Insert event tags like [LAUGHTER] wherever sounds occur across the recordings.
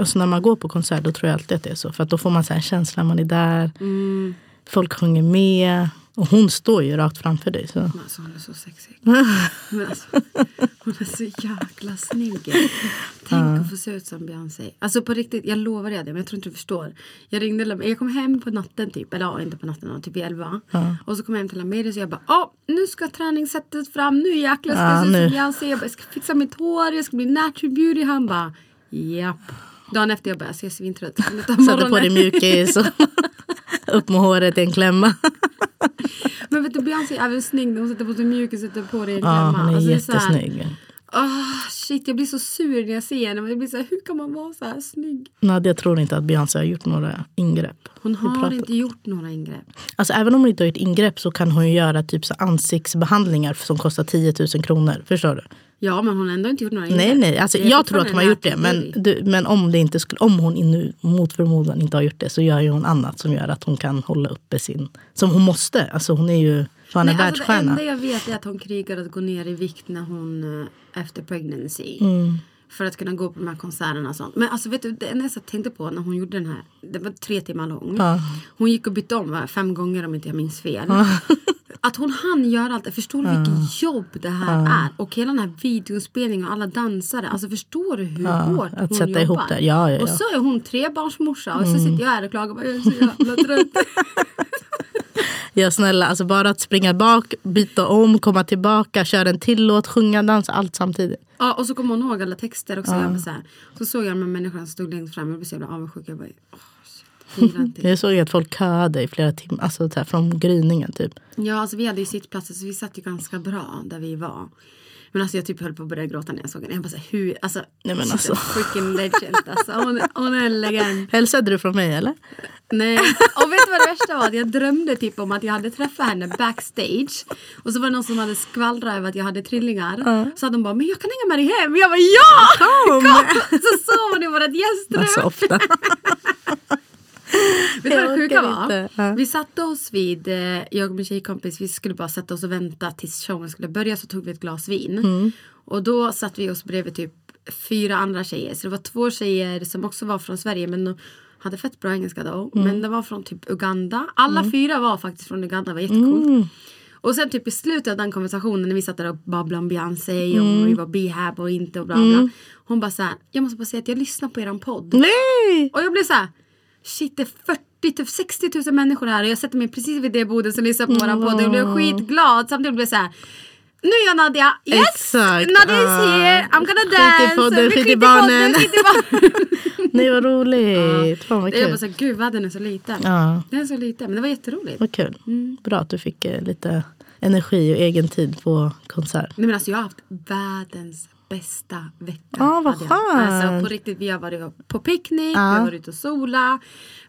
Alltså när man går på konsert då tror jag alltid att det är så. För att då får man så här känslan, man är där. Folk sjunger med. Och hon står ju rakt framför dig. Så. Alltså, hon är så sexig. Men alltså, hon är så jäkla snygg. Tänk att få se ut som Beyoncé. Alltså på riktigt, jag lovar dig det, men jag tror inte du förstår. Jag ringde, jag kom hem på natten typ, eller ja, inte på natten, typ i elva. Och så kom jag hem till Lamedis och jag bara, åh, nu ska träningssättet fram, nu jäklar ska Ja, jag se ut som Beyoncé. Jag, bara, jag ska fixa mitt hår, jag ska bli natural beauty. Han bara, japp. Dagen efter jag bara, jag är svintrött. [LAUGHS] Satte på dig mjukis och [LAUGHS] upp med håret i en klämma. Men vet du, Beyoncé är väl snygg när hon sätter på sig mjukis och sätter på dig en Ja, klämma. hon är Alltså, här- jättesnygg. Ah, shit, jag blir så sur när jag ser henne. Jag blir så här, hur kan man vara så här snygg? Nadia tror inte att Beyoncé har gjort några ingrepp. Hon har inte gjort några ingrepp. Alltså även om hon inte har gjort ingrepp så kan hon ju göra typ så ansiktsbehandlingar som kostar 10 000 kronor. Förstår du? Ja, men hon har ändå inte gjort några ingrepp. Nej, nej. Alltså, Det jag tror att hon har gjort det. Men, du, men om, det inte skulle, om hon nu mot förmodan inte har gjort det så gör ju hon annat som gör att hon kan hålla uppe sin... Som hon måste. Alltså hon är ju fan en Nej, alltså, det världsstjärna. enda jag vet är att hon krigar att gå ner i vikt när hon eh, efter pregnancy. Mm. För att kunna gå på de här konserterna och sånt. Men alltså vet du, det enda jag tänkte på när hon gjorde den här. Det var tre timmar lång. Ja. Hon gick och bytte om va, fem gånger om inte jag minns fel. Att hon hann göra allt det. Förstår du vilket jobb det här är? Och hela den här videospelningen och alla dansare. Alltså förstår du hur hårt att hon sätta jobbar? ihop det. Ja, ja, ja. Och så är hon trebarnsmorsa och så sitter jag här och klagar. och bara, Jag är så jävla trött. [LAUGHS] Ja snälla, alltså bara att springa bak, byta om, komma tillbaka, köra en till låt, sjunga, dansa, allt samtidigt. Ja, och så kommer hon ihåg alla texter också. Jag bara så, här, så såg jag de här människorna som stod längst fram. Jag blev så jävla avundsjuk. Jag bara, åh inte. Jag såg att folk köade i flera timmar, alltså så här, från gryningen typ. Ja, alltså vi hade ju sittplatser så vi satt ju ganska bra där vi var. Men alltså jag typ höll på att börja gråta när jag såg henne. Jag bara så här, hur, alltså, Nej, men alltså. freaking legend alltså. Hon, hon är en legend. Hälsade du från mig eller? Nej. Och vet du vad det värsta var? Jag drömde typ om att jag hade träffat henne backstage. Och så var det någon som hade skvallrat över att jag hade trillingar. Så hade de bara, men jag kan hänga med dig hem. Jag bara, ja! Kom! Så sov hon i vårt gästrum. Alltså ofta. [LAUGHS] Vet du vad det sjuka var? Ja. Vi satte oss vid, eh, jag och min tjejkompis, vi skulle bara sätta oss och vänta tills showen skulle börja så tog vi ett glas vin. Mm. Och då satt vi oss bredvid typ fyra andra tjejer. Så det var två tjejer som också var från Sverige men de hade fett bra engelska då. Mm. Men de var från typ Uganda. Alla fyra var faktiskt från Uganda, det var jättecoolt. Mm. Och sen typ i slutet av den konversationen när vi satt där och babblade om Beyoncé Mm. och vi var behab och inte och bla bla. Hon bara såhär, jag måste bara säga att jag lyssnar på eran podd. Nej! Och jag blev så här, shit det är 40 till 60 000 människor här och jag sätter mig precis vid det bordet som lyssnar på våran podd och jag blev skitglad. Samtidigt blev jag så här, nu är jag Nadia, yes! Exakt. Nadia is Ah. here, I'm gonna dance. podden, skit i barnen. skit i barnen. Nej vad roligt. Fan vad Jag bara kul. så här, gud världen är så liten. Ja, Den är så liten men det var jätteroligt. vad kul. Mm. Bra att du fick eh, lite energi och egen tid på konsert. Nej men alltså jag har haft världens bästa vecka. Ah, vad jag. Alltså skönt. på riktigt, vi har varit på picknick, Ja. vi har varit ute och sola,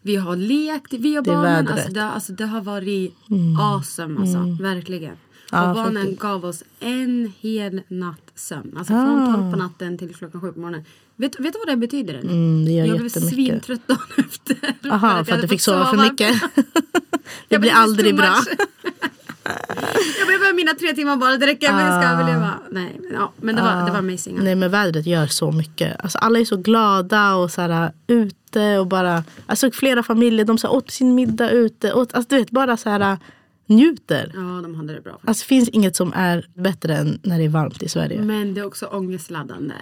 vi har lekt, vi och Det barnen. Alltså det, alltså det har varit awesome alltså, verkligen. Ja, och barnen faktiskt. gav oss en hel natt sömn. Alltså Ah. från 12 på natten till klockan 7 på morgonen. Vet, vet du vad det betyder? eller? Mm, det gör jag blev svintrött dagen [LAUGHS] efter. Aha, för att hade du fick sova för mycket. [LAUGHS] det blir aldrig bra. [LAUGHS] jag behöver mina tre timmar bara, det räcker, men jag ska överleva. Nej, men, ja, men det var, det var amazing. Nej men vädret gör så mycket. Alltså, alla är så glada och så här, ute och bara. Alltså flera familjer de så här, åt sin middag ute. Åt, alltså, du vet bara så här njuter. Ja, de hade det bra. faktiskt. Alltså finns inget som är bättre än när det är varmt i Sverige. Men det är också ångestladdande.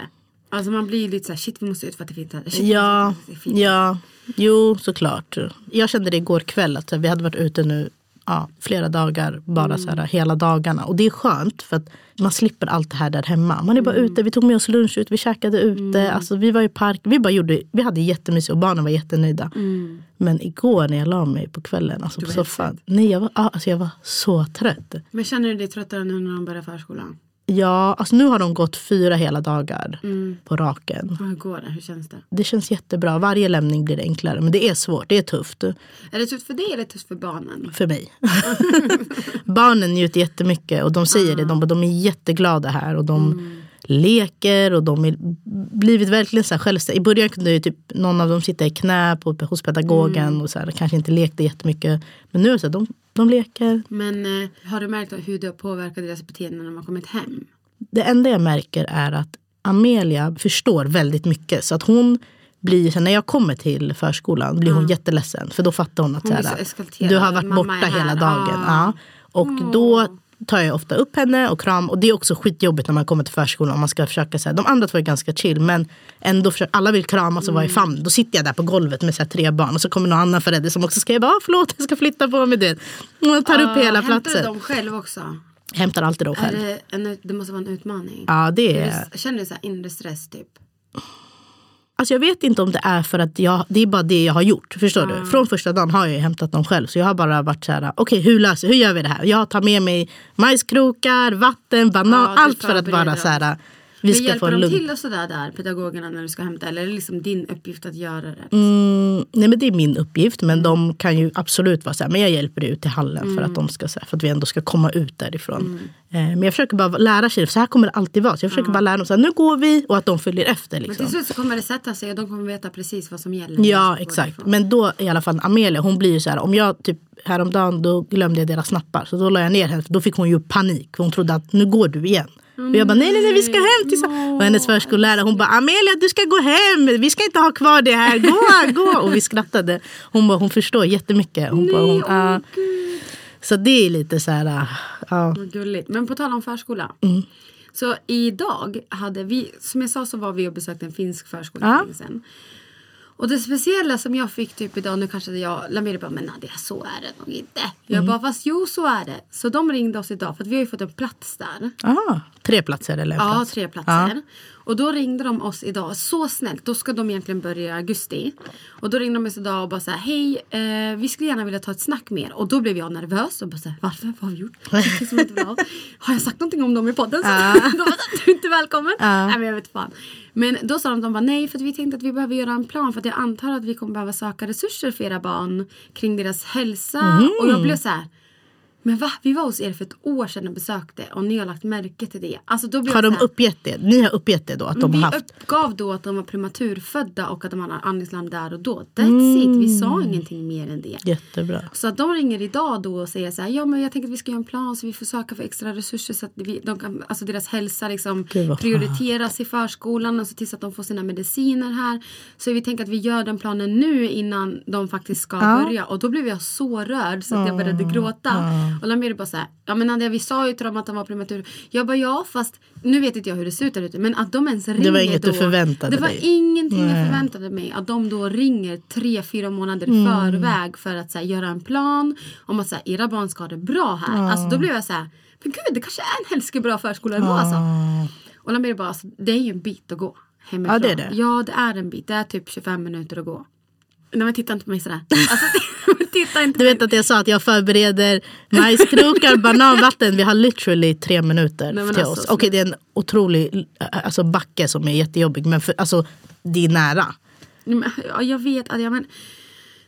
Alltså man blir lite såhär, shit vi måste ut för att det fint här. Shit, Ja, det ja, jo såklart. Jag kände det igår kväll att vi hade varit ute nu ja, flera dagar, bara så här, hela dagarna. Och det är skönt för att man slipper allt det här där hemma. Man är bara ute, vi tog med oss lunch ut, vi käkade ute. Alltså, vi var i park, vi, bara gjorde, vi hade jättemysigt och barnen var jättenöjda. Men igår när jag la mig på kvällen, alltså på soffan. Nej, jag var, alltså, jag var så trött. Men känner du dig tröttare nu när de börjar förskolan? Ja, alltså nu har de gått fyra hela dagar Mm. på raken. Och hur går det? Hur känns det? Det känns jättebra. Varje lämning blir enklare. Men det är svårt. Det är tufft Är det tufft för dig eller tufft för barnen? för mig. [LAUGHS] Barnen njuter jättemycket och de säger det. De, de är jätteglada här. Och de leker och de har blivit verkligen så självständiga. I början kunde ju typ någon av dem sitta i knä på, hos pedagogen och så här, kanske inte lekte jättemycket. Men nu är det så här, de, de leker. Men eh, har du märkt hur det har påverkat deras beteende när de har kommit hem? Det enda jag märker är att Amelia förstår väldigt mycket. Så att hon blir, när jag kommer till förskolan blir hon jätteledsen. För då fattar hon att Hon så här, du har varit Mamma borta hela dagen. Ah. Ja. Och då tar jag ofta upp henne och kram. Och det är också skitjobbigt när man kommer till förskolan. Man ska försöka, så här, de andra två är ganska chill men ändå försöker, alla vill kramas och vara i famn. Då sitter jag där på golvet med så här, tre barn och så kommer någon annan förälder som också ska bara, "Ah, förlåt jag ska flytta på mig. Det. Och tar upp hela Ah, Hämtar platsen. dem själv också? Hämtar alltid dem själv. det, en, det måste vara en utmaning. Ja det Är Känner du så här inre stress typ? Alltså jag vet inte om det är för att jag, det är bara det jag har gjort. Förstår du? Från första dagen har jag hämtat dem själv. Så jag har bara varit så här, okej hur löser hur gör vi det här? Jag tar med mig majskrokar, vatten, banan, Ja, allt för att vara så här, vi Men ska få hjälper en de lugn. till och sådär där, pedagogerna när du ska hämta? Eller är det liksom din uppgift att göra det? Mm, nej men det är min uppgift men de kan ju absolut vara så här, men jag hjälper dig ut till hallen för att de ska så här, för att vi ändå ska komma ut därifrån. Eh, men jag försöker bara lära sig, så här kommer det alltid vara. Så jag försöker bara lära dem så här, nu går vi och att de följer efter. Men Liksom. till slut så kommer det sätta sig och de kommer veta precis vad som gäller. Ja exakt. därifrån. Men då i alla fall Amelia hon blir ju så här om jag typ häromdagen då glömde jag deras snappar. Så då la jag ner henne för då fick hon ju panik. Hon trodde att nu går du igen. Och jag bara nej nej nej vi ska hem tillsammans. Och hennes förskollärare hon bara Amelia du ska gå hem. Vi ska inte ha kvar det här. Gå [LAUGHS] gå. Och vi skrattade. Hon bara hon förstår jättemycket. Hon bara, hon, Nej, ah. Så det är lite så här. ja. Gulligt. Men på tal om förskola. Mm. Så idag hade vi, som jag sa så var vi och besökte en finsk förskola Ja. Och det speciella som jag fick typ idag, nu kanske jag, Lamiri bara men Nadia så är det nog inte. Jag Mm. bara fast jo så är det. Så de ringde oss idag för att vi har ju fått en plats där. Ah, tre platser eller en Ja, plats? tre platser. Och då ringde de oss idag, så snällt. Då ska de egentligen börja i augusti. Och då ringde de oss idag och bara så här, hej, eh, vi skulle gärna vilja ta ett snack med er. Och då blev jag nervös och bara så här, varför? Vad har vi gjort? Som inte bra. [LAUGHS] Har jag sagt någonting om dem i podden? Så [LAUGHS] de bara, du är inte välkommen. Nej men jag vet fan. Men då sa de, de bara, nej för att vi tänkte att vi behöver göra en plan för att jag antar att vi kommer behöva söka resurser för era barn kring deras hälsa. Och jag blev så här, men va? Vi var hos er för ett år sedan och besökte och ni har lagt märke till det. Alltså då blev Har de här, uppgett det? Ni har uppgett det då? Att de vi haft? uppgav då att de var prematurfödda och att de hade andningslarm där och då. That's it. Vi sa Mm. ingenting mer än det. Jättebra. Så att de ringer idag då och säger så här, ja men jag tänker att vi ska göra en plan så vi får söka för extra resurser så att vi, de kan, alltså deras hälsa liksom prioriteras i förskolan och så att de får sina mediciner här. Så vi tänker att vi gör den planen nu innan de faktiskt ska Ja. börja. Och då blev jag så rörd så att jag började gråta. Och Lamir bara så här, ja men Nadia vi sa ju till dem att de var prematur. Jag bara ja fast nu vet inte jag hur det ser ut där ute men att de ens ringer var inget då. du förväntade Det var dig. ingenting jag förväntade mig. Att de då ringer tre, fyra månader i förväg för att så här, göra en plan om att så här, era barn ska ha det bra här. Alltså, då blev jag så här, men gud det kanske är en helsike förskola ändå alltså. Och Lamir bara, alltså, det är ju en bit att gå hemifrån. Ja, det är det. Ja det är en bit, det är typ 25 minuter att gå. Nej men titta inte på mig sådär. Alltså, [LAUGHS] titta inte Du vet att jag sa att jag förbereder majskrokar, bananvatten. Vi har literally tre minuter Nej, till alltså, oss. Okej det är en otrolig alltså, backe som är jättejobbig men för, alltså, det är nära. Men, ja, jag vet jag men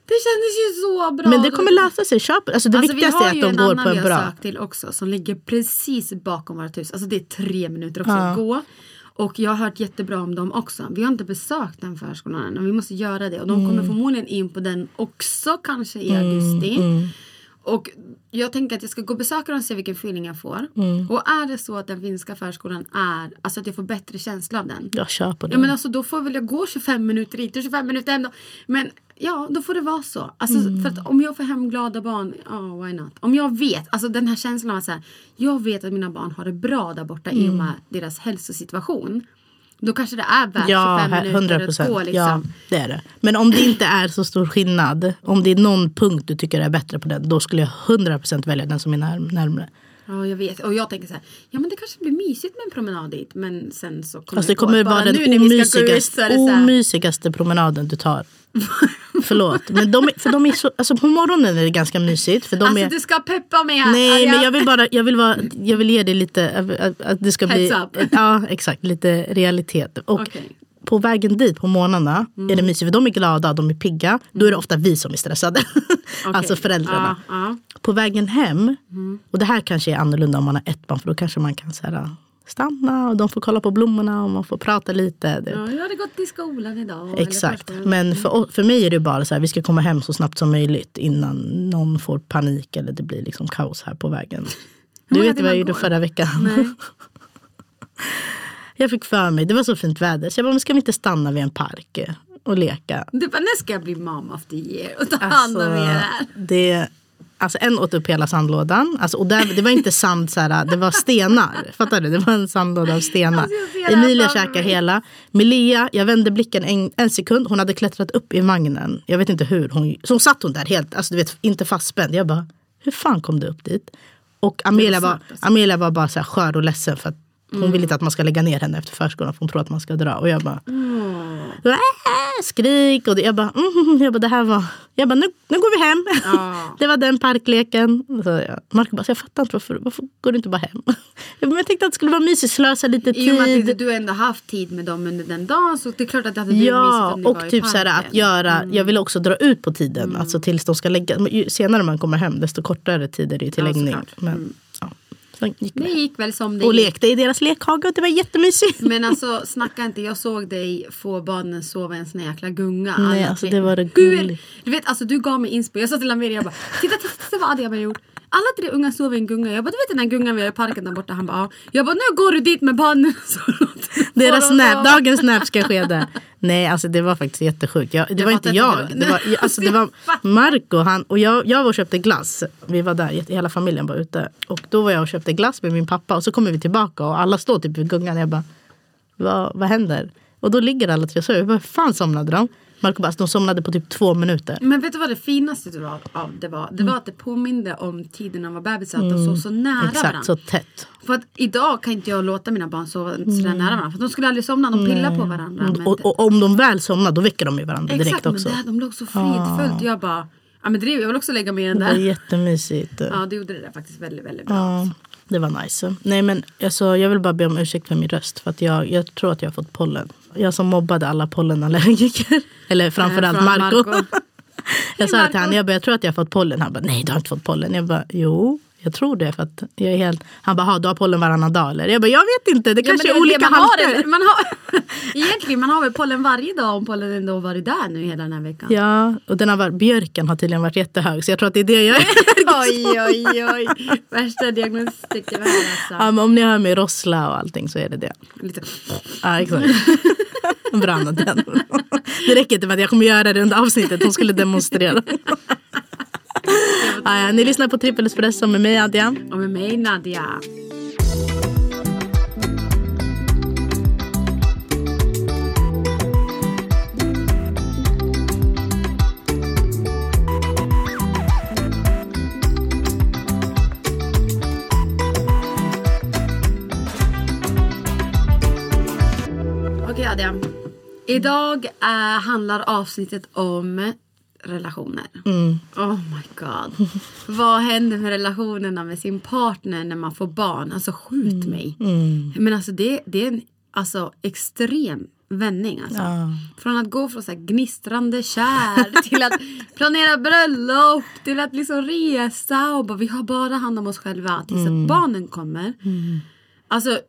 det kändes ju så bra. Men det kommer lösa sig. Köp. Alltså, det Alltså, vi viktigaste har är ju att de en går annan på vi en har bra. sökt till också som ligger precis bakom vårt hus. Alltså det är tre minuter också att gå. Och jag har hört jättebra om dem också. Vi har inte besökt den förskolan än och vi måste göra det. Och de Mm. kommer förmodligen in på den också kanske i augusti. mm. Och jag tänker att jag ska gå och besöka dem och se vilken feeling jag får. Mm. Och är det så att den finska förskolan är, alltså att jag får bättre känsla av den. Jag på det. Ja men alltså då får väl jag gå 25 minuter hit och 25 minuter hem då. Men ja, då får det vara så. Alltså, För att om jag får hem glada barn, ja why not? Om jag vet, alltså den här känslan av att säga, jag vet att mina barn har det bra där borta i och med deras hälsosituation. Då kanske det är värt Ja, 25 här- minuter 100 att procent. gå liksom. Ja, det är det. Men om det inte är så stor skillnad, om det är någon punkt du tycker är bättre på den, då skulle jag 100 procent välja den som är när, närmare. Ja, jag vet. Och jag tänker så här, ja men det kanske blir mysigt med en promenad dit. Men sen så kommer Fast det kommer vara den omysigaste, omysigaste promenaden du tar. [LAUGHS] Förlåt. Men de för de är så, alltså på morgonen är det ganska mysigt. För de Alltså är, du ska peppa mig här. Nej, men jag vill bara jag vill, vara, jag vill ge dig lite, att, att det ska bli, Heads up. ja exakt, lite realitet. Och Okej. På vägen dit på morgnarna är det mysigt för de är glada, de är pigga. Då är det ofta vi som är stressade. [LAUGHS] alltså föräldrarna. Ja, ja. På vägen hem, och det här kanske är annorlunda om man har ett barn för då kanske man kan så här, stanna och de får kolla på blommorna och man får prata lite. Det, Ja, jag hade gått till skolan idag. Exakt. Men för, o- för mig är det bara så här, vi ska komma hem så snabbt som möjligt innan någon får panik eller det blir liksom kaos här på vägen. [LAUGHS] Du vet vad jag gjorde förra veckan? [LAUGHS] Jag fick för mig, det var så fint väder, så jag bara, men ska vi inte stanna vid en park och leka? Du bara, nu ska jag bli mom of the year och ta hand om er här. det, alltså en åt upp hela sandlådan. Alltså, och där, det var inte sand, så här, det var stenar. [LAUGHS] Fattar du? Det var en sandlåda av stenar. Alltså, Emilia käkar mig. hela. Melia, jag vände blicken en, en sekund. Hon hade klättrat upp i vagnen. Jag vet inte hur. Hon, så satt hon där helt, alltså, du vet, inte fastspänd. Jag bara, hur fan kom du upp dit? Och Amelia var, alltså. Amelia var bara så här skör och ledsen för att hon vill inte att man ska lägga ner henne efter förskolan för hon tror att man ska dra. Och jag bara, äh, skrik. Och det, jag bara, mm, jag bara, det här var, jag bara, nu, nu går vi hem. Ja. [LAUGHS] Det var den parkleken. Så jag, Marco bara, jag fattar inte varför, varför går du inte bara hem? [LAUGHS] Jag, bara, jag tänkte att det skulle vara mysigt, slösa lite I och med tid. att du ändå haft tid med dem under den dagen så det är klart att det hade blivit Ja, mysigt om ni var och i typ så här, att parken. Mm. göra, jag vill också dra ut på tiden. Alltså tills de ska lägga, senare man kommer hem desto kortare tid är det ju till Ja, läggning. Men, så gick Det gick väl som det Och gick. lekte i deras lekhage och det var jättemysigt. Men alltså snacka inte, jag såg dig få barnen sova i en sån här jäkla gunga. Nej, alltså, det var det gulligt. Du vet alltså du gav mig inspo. Jag sa till Amelia jag bara titta titta, titta vad Adrian har gjort. Alla tre unga sover i en gunga. Jag bara du vet den här gungan vi har i parken där borta. Han bara ja. Jag bara nu går du dit med barnen. [LAUGHS] Deras snap, dagens snap ska ske där. Nej, alltså det var faktiskt jättesjukt. Jag, det Jag var inte jag. Det var, alltså, det var [LAUGHS] Marco han, och jag, jag var och köpte glass. Vi var där, hela familjen var ute. Och då var jag och köpte glass med min pappa. Och så kommer vi tillbaka och alla står typ vid gungan. Jag bara, vad, vad händer? Och då ligger alla tre och sover. Hur fan somnade de? Marco bara, de somnade på typ två minuter. Men vet du vad det finaste det var, av det var? Det var att det påminde om tiden när de var bebisar. Att de sov så nära varandra. Mm. Exakt, så tätt. För att idag kan inte jag låta mina barn sova sådär nära varandra. För de skulle aldrig somna. De pillar på varandra. Men Mm. Och, och om de väl somnar då väcker de ju varandra direkt Exakt, också. men där, de låg så fridfullt. Jag bara, ja men driv, jag vill också lägga mig i den Det var där. jättemysigt. Ja, det gjorde det där faktiskt väldigt, väldigt bra. Ja, det var nice. Nej men alltså, jag vill bara be om ursäkt för min röst. För att jag, jag tror att jag har fått pollen. Jag som mobbade alla pollenallergiker. [LAUGHS] Eller framförallt från Marco. Marco. [LAUGHS] jag sa till honom, jag, bara, jag tror att jag har fått pollen. Han bara, nej du har inte fått pollen. Jag bara, jo. Jag tror det för att jag är helt... Han bara, "Ha, du har pollen varannan dag eller? Jag bara, jag vet inte. Det Ja, kanske är det- olika man har, halter. det- man har, [LAUGHS] Egentligen, man har väl pollen varje dag om pollen ändå varit där nu hela den här veckan. Ja, och den har varit, björken har tydligen varit jättehög. Så jag tror att det är det jag är. Oj, oj, oj. Värsta diagnostiken här alltså. ja, men om ni hör mig rossla och allting så är det det. Lite. Ja, exakt. Brann den. [LAUGHS] Det räcker inte med att jag kommer göra det under avsnittet. Hon skulle demonstrera. [LAUGHS] Ja, ni lyssnar på Trippel Espresso med mig Adja. Och med mig Nadja. Okej Adja. Idag eh, handlar avsnittet om relationer. Oh my god. [LAUGHS] Vad händer med relationerna med sin partner när man får barn? Alltså skjut mig. Men alltså det, det är en alltså, extrem vändning. Alltså. Ja. Från att gå från så gnistrande kär [LAUGHS] till att planera bröllop till att liksom resa och bara, vi har bara hand om oss själva tills att barnen kommer. Alltså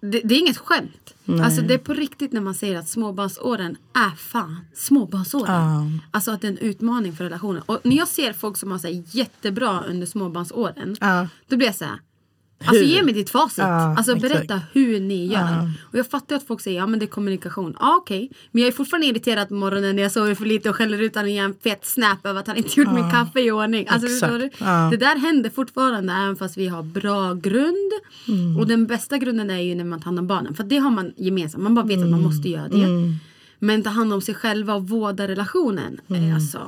det, det är inget skämt. Alltså det är på riktigt när man säger att småbarnsåren är fan småbarnsåren. Ja. Alltså att det är en utmaning för relationen. Och när jag ser folk som har så jättebra under småbarnsåren. Ja. Då blir jag så här. Alltså Hur? ge mig ditt facit. Ja, alltså exakt. berätta hur ni gör. Och jag fattar att folk säger ja men det är kommunikation. Ja okej. Men jag är fortfarande irriterad på morgonen när jag sover för lite och skäller ut honom i en fet snap över att han inte gjort min kaffe i ordning. Alltså, Exakt. Ja. Det där händer fortfarande även fast vi har bra grund. Mm. Och den bästa grunden är ju när man tar hand om barnen. För det har man gemensamt. Man bara vet att man måste göra det. Mm. Men ta hand om sig själva och vårda relationen. Mm. är Alltså,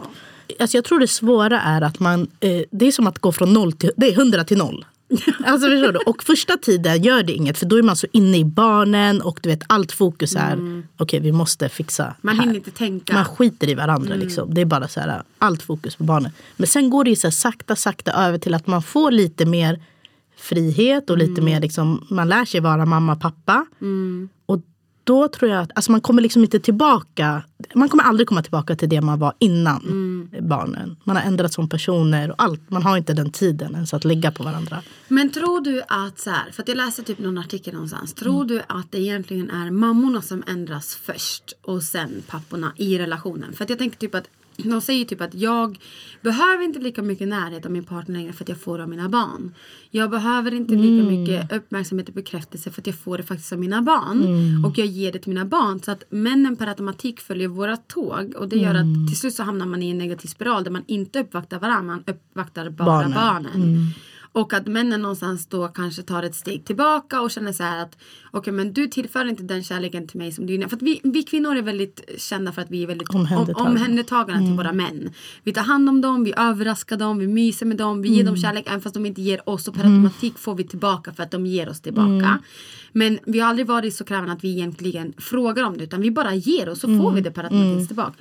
Alltså jag tror det svåra är att man... Eh, det är som att gå från noll till... Det är hundra till noll. Alltså förstår du? Och första tiden gör det inget för då är man så inne i barnen och du vet allt fokus är okej vi måste fixa Man här. hinner inte tänka. Man skiter i varandra liksom. Det är bara så här allt fokus på barnen. Men sen går det ju så här sakta sakta över till att man får lite mer frihet och lite mer liksom man lär sig vara mamma pappa. Och då tror jag att alltså man kommer liksom inte tillbaka. Man kommer aldrig komma tillbaka till det man var innan barnen. Man har ändrats som personer och allt. Man har inte den tiden ens att lägga på varandra. Men tror du att så här, för att jag läste typ någon artikel någonstans. Tror Mm. du att det egentligen är mammorna som ändras först och sen papporna i relationen? För att jag tänker typ att de säger typ att jag behöver inte lika mycket närhet av min partner längre för att jag får det av mina barn. Jag behöver inte lika Mm. mycket uppmärksamhet och bekräftelse för att jag får det faktiskt av mina barn. Mm. Och jag ger det till mina barn. Så att männen per automatik följer våra tåg. Och det gör Mm. att till slut så hamnar man i en negativ spiral där man inte uppvaktar varandra, man uppvaktar bara Barnen. barnen. Och att männen någonstans då kanske tar ett steg tillbaka och känner så här att okej men du tillför inte den kärleken till mig som du För att vi, vi kvinnor är väldigt kända för att vi är väldigt Omhändertagande. om, omhändertagande till våra män. Vi tar hand om dem, vi överraskar dem, vi myser med dem, vi ger dem kärlek även fast de inte ger oss och per automatik får vi tillbaka för att de ger oss tillbaka. Men vi har aldrig varit så krävande att vi egentligen frågar om det utan vi bara ger och så får vi det per automatik tillbaka.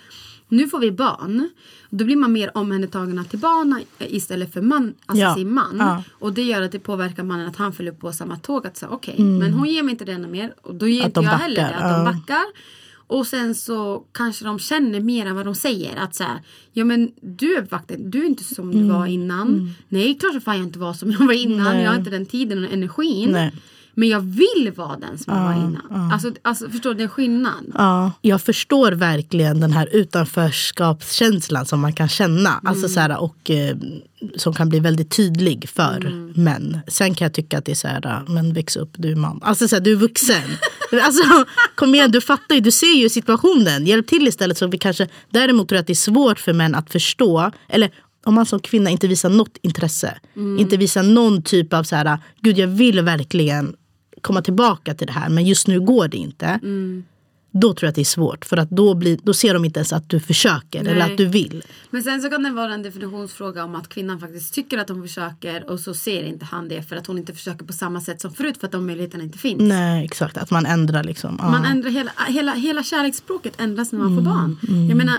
Nu får vi barn. Då blir man mer omhändertagna till barnen istället för man, alltså Ja, sin man. ja. Och det gör att det påverkar mannen att han följer på samma tåg. Att säga okej, men hon ger mig inte det ännu mer. Och då ger Mm. Att inte de jag heller backar, det. Att de ja. backar. Och sen så kanske de känner mer än vad de säger. Att så här, ja men du är faktiskt, du är inte som du var innan. Nej, klart som fan jag inte var som jag var innan. Mm. Nej. Jag har inte den tiden och energin. Nej. Men jag vill vara den som jag var innan. Alltså, alltså förstår du, är skillnad. Ja, jag förstår verkligen den här utanförskapskänslan som man kan känna. Alltså så här, och eh, som kan bli väldigt tydlig för män. Sen kan jag tycka att det är så här, men väx upp, du är man. Alltså så här, du är vuxen. [LAUGHS] alltså, kom igen, du fattar ju, du ser ju situationen. Hjälp till istället. Så vi kanske, däremot tror jag att det är svårt för män att förstå. Eller om man som kvinna inte visar något intresse. Inte visar någon typ av så här, gud jag vill verkligen komma tillbaka till det här men just nu går det inte. Då tror jag att det är svårt för att då, blir, då ser de inte ens att du försöker eller Nej. att du vill. Men sen så kan det vara en definitionsfråga om att kvinnan faktiskt tycker att hon försöker och så ser inte han det för att hon inte försöker på samma sätt som förut för att de möjligheterna inte finns. Nej exakt, att man ändrar liksom. Man ändrar hela, hela, hela kärleksspråket ändras när man får barn. Jag menar,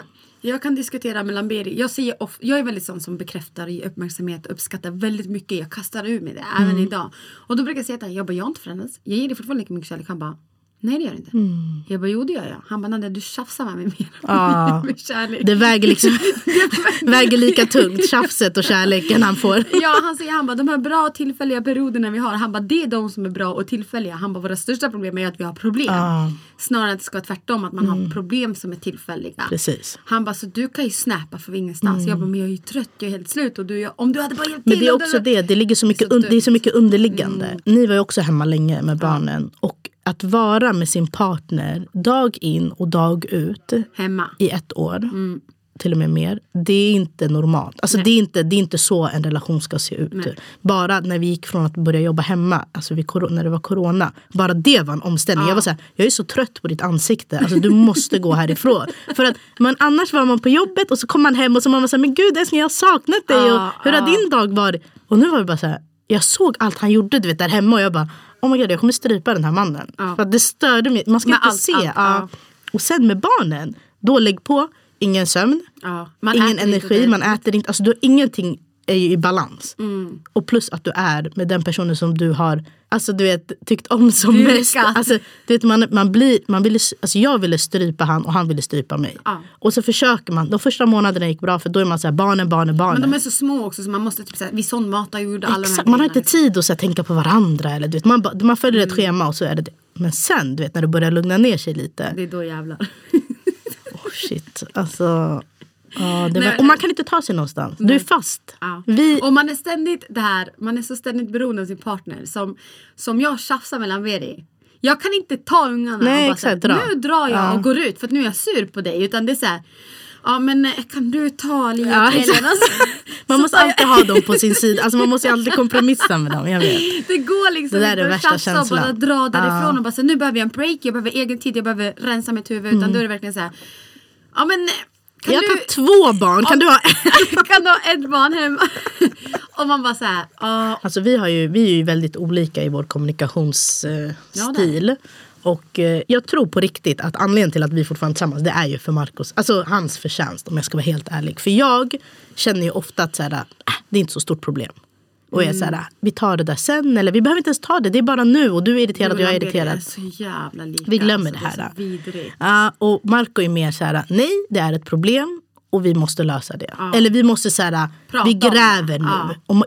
jag kan diskutera med Lamberi. Jag, säger off, jag är väldigt sån som bekräftar i uppmärksamhet uppskattar väldigt mycket. Jag kastar ur mig det, även idag. Och då brukar jag säga till honom, jag bara, jag har inte förändrats. Jag ger dig fortfarande lika mycket kärlek. Han bara, nej det gör det inte. Jag bara, jo det gör jag. Han bara, du tjafsar med mig mer. Ja. med kärlek. Det väger, liksom, [LAUGHS] väger lika tungt, tjafset och kärleken han får. Ja han säger han bara de här bra tillfälliga perioderna vi har. Han bara det är de som är bra och tillfälliga. Han bara våra största problem är att vi har problem. Ja. Snarare att det ska vara tvärtom att man har problem som är tillfälliga. Precis. Han bara så du kan ju snappa för ingenstans. Jag bara men jag är ju trött, jag är helt slut och du, jag, om du hade bara hjälpt Men till. det är också det, det, ligger så mycket, det är så mycket underliggande. Ni var ju också hemma länge med barnen. Och att vara med sin partner dag in och dag ut Hemma. i ett år, till och med mer, det är inte normalt. Alltså det, är inte, det är inte så en relation ska se ut. Nej. Bara när vi gick från att börja jobba hemma, alltså vid, när det var corona, bara det var en omställning. Jag var så här, jag är så trött på ditt ansikte, alltså, du måste gå härifrån. [LAUGHS] För att man, annars var man på jobbet och så kom man hem och så man var så här, men gud älskling jag har saknat dig Ja, och hur har ja. din dag varit? Och nu var det bara så här, jag såg allt han gjorde du vet, där hemma och jag bara, oh my god jag kommer strypa den här mannen. Ja. För det störde mig, man ska Med inte allt, se. allt, ja. ja. Och sen med barnen, då lägg på, ingen sömn, ingen energi, man äter inte. Alltså du, ingenting är ju i balans. Mm. Och plus att du är med den personen som du har alltså, du vet, tyckt om som Dyrkat. mest. Alltså, du vet, man, man blir, man ville, alltså, jag ville strypa han och han ville strypa mig. Ja. Och så försöker man, de första månaderna gick bra för då är man så här, barnen, barnen, barnen. Men de är så små också så man måste typ såhär, vi sondmatar de här Exakt, man har inte tid att så här, tänka på varandra. Eller, du vet, man, man följer ett schema och så är det det. Men sen du vet, när det börjar lugna ner sig lite. Det är då jävlar. Oh, shit, alltså. Ja, det var, och man kan inte ta sig någonstans. Du är fast. Ja. Vi, Och man är ständigt det här, man är så ständigt beroende av sin partner. Som, som jag tjafsar med Lamveri. Jag kan inte ta ungarna Nej, och bara exakt, dra. nu drar jag Ja. och går ut för att nu är jag sur på dig. Utan det är så här, ja men eh, kan du ta lite Ja, exakt. [LAUGHS] man måste alltid ha dem på sin sida. Alltså, man måste ju alltid kompromissa med dem. Jag vet. [LAUGHS] Det går liksom Det där inte att tjafsa och bara dra därifrån Ja. och bara så, nu behöver jag en break, jag behöver egen tid, jag behöver rensa mitt huvud. Mm. Utan då är det verkligen så här, ja men Kan jag du- tar två barn, kan du ha en? [LAUGHS] kan du ha ett barn hemma? [LAUGHS] och man bara så här, ja, Alltså vi, har ju, vi är ju väldigt olika i vår kommunikationsstil. Ja, Eh, är stil. och eh, jag tror på riktigt att anledningen till att vi fortfarande är tillsammans det är ju för Marcos, alltså hans förtjänst om jag ska vara helt ärlig. För jag känner ju ofta att så här, äh, det är inte så stort problem. Och är så Mm. här, vi tar det där sen eller vi behöver inte ens ta det, det är bara nu och du är irriterad och jag är irriterad. lika. Vi glömmer alltså, det här. Det. Ja, och Marco är mer så här, nej det är ett problem och vi måste lösa det. Eller vi måste så här, Prata vi gräver nu. Ja. Och man,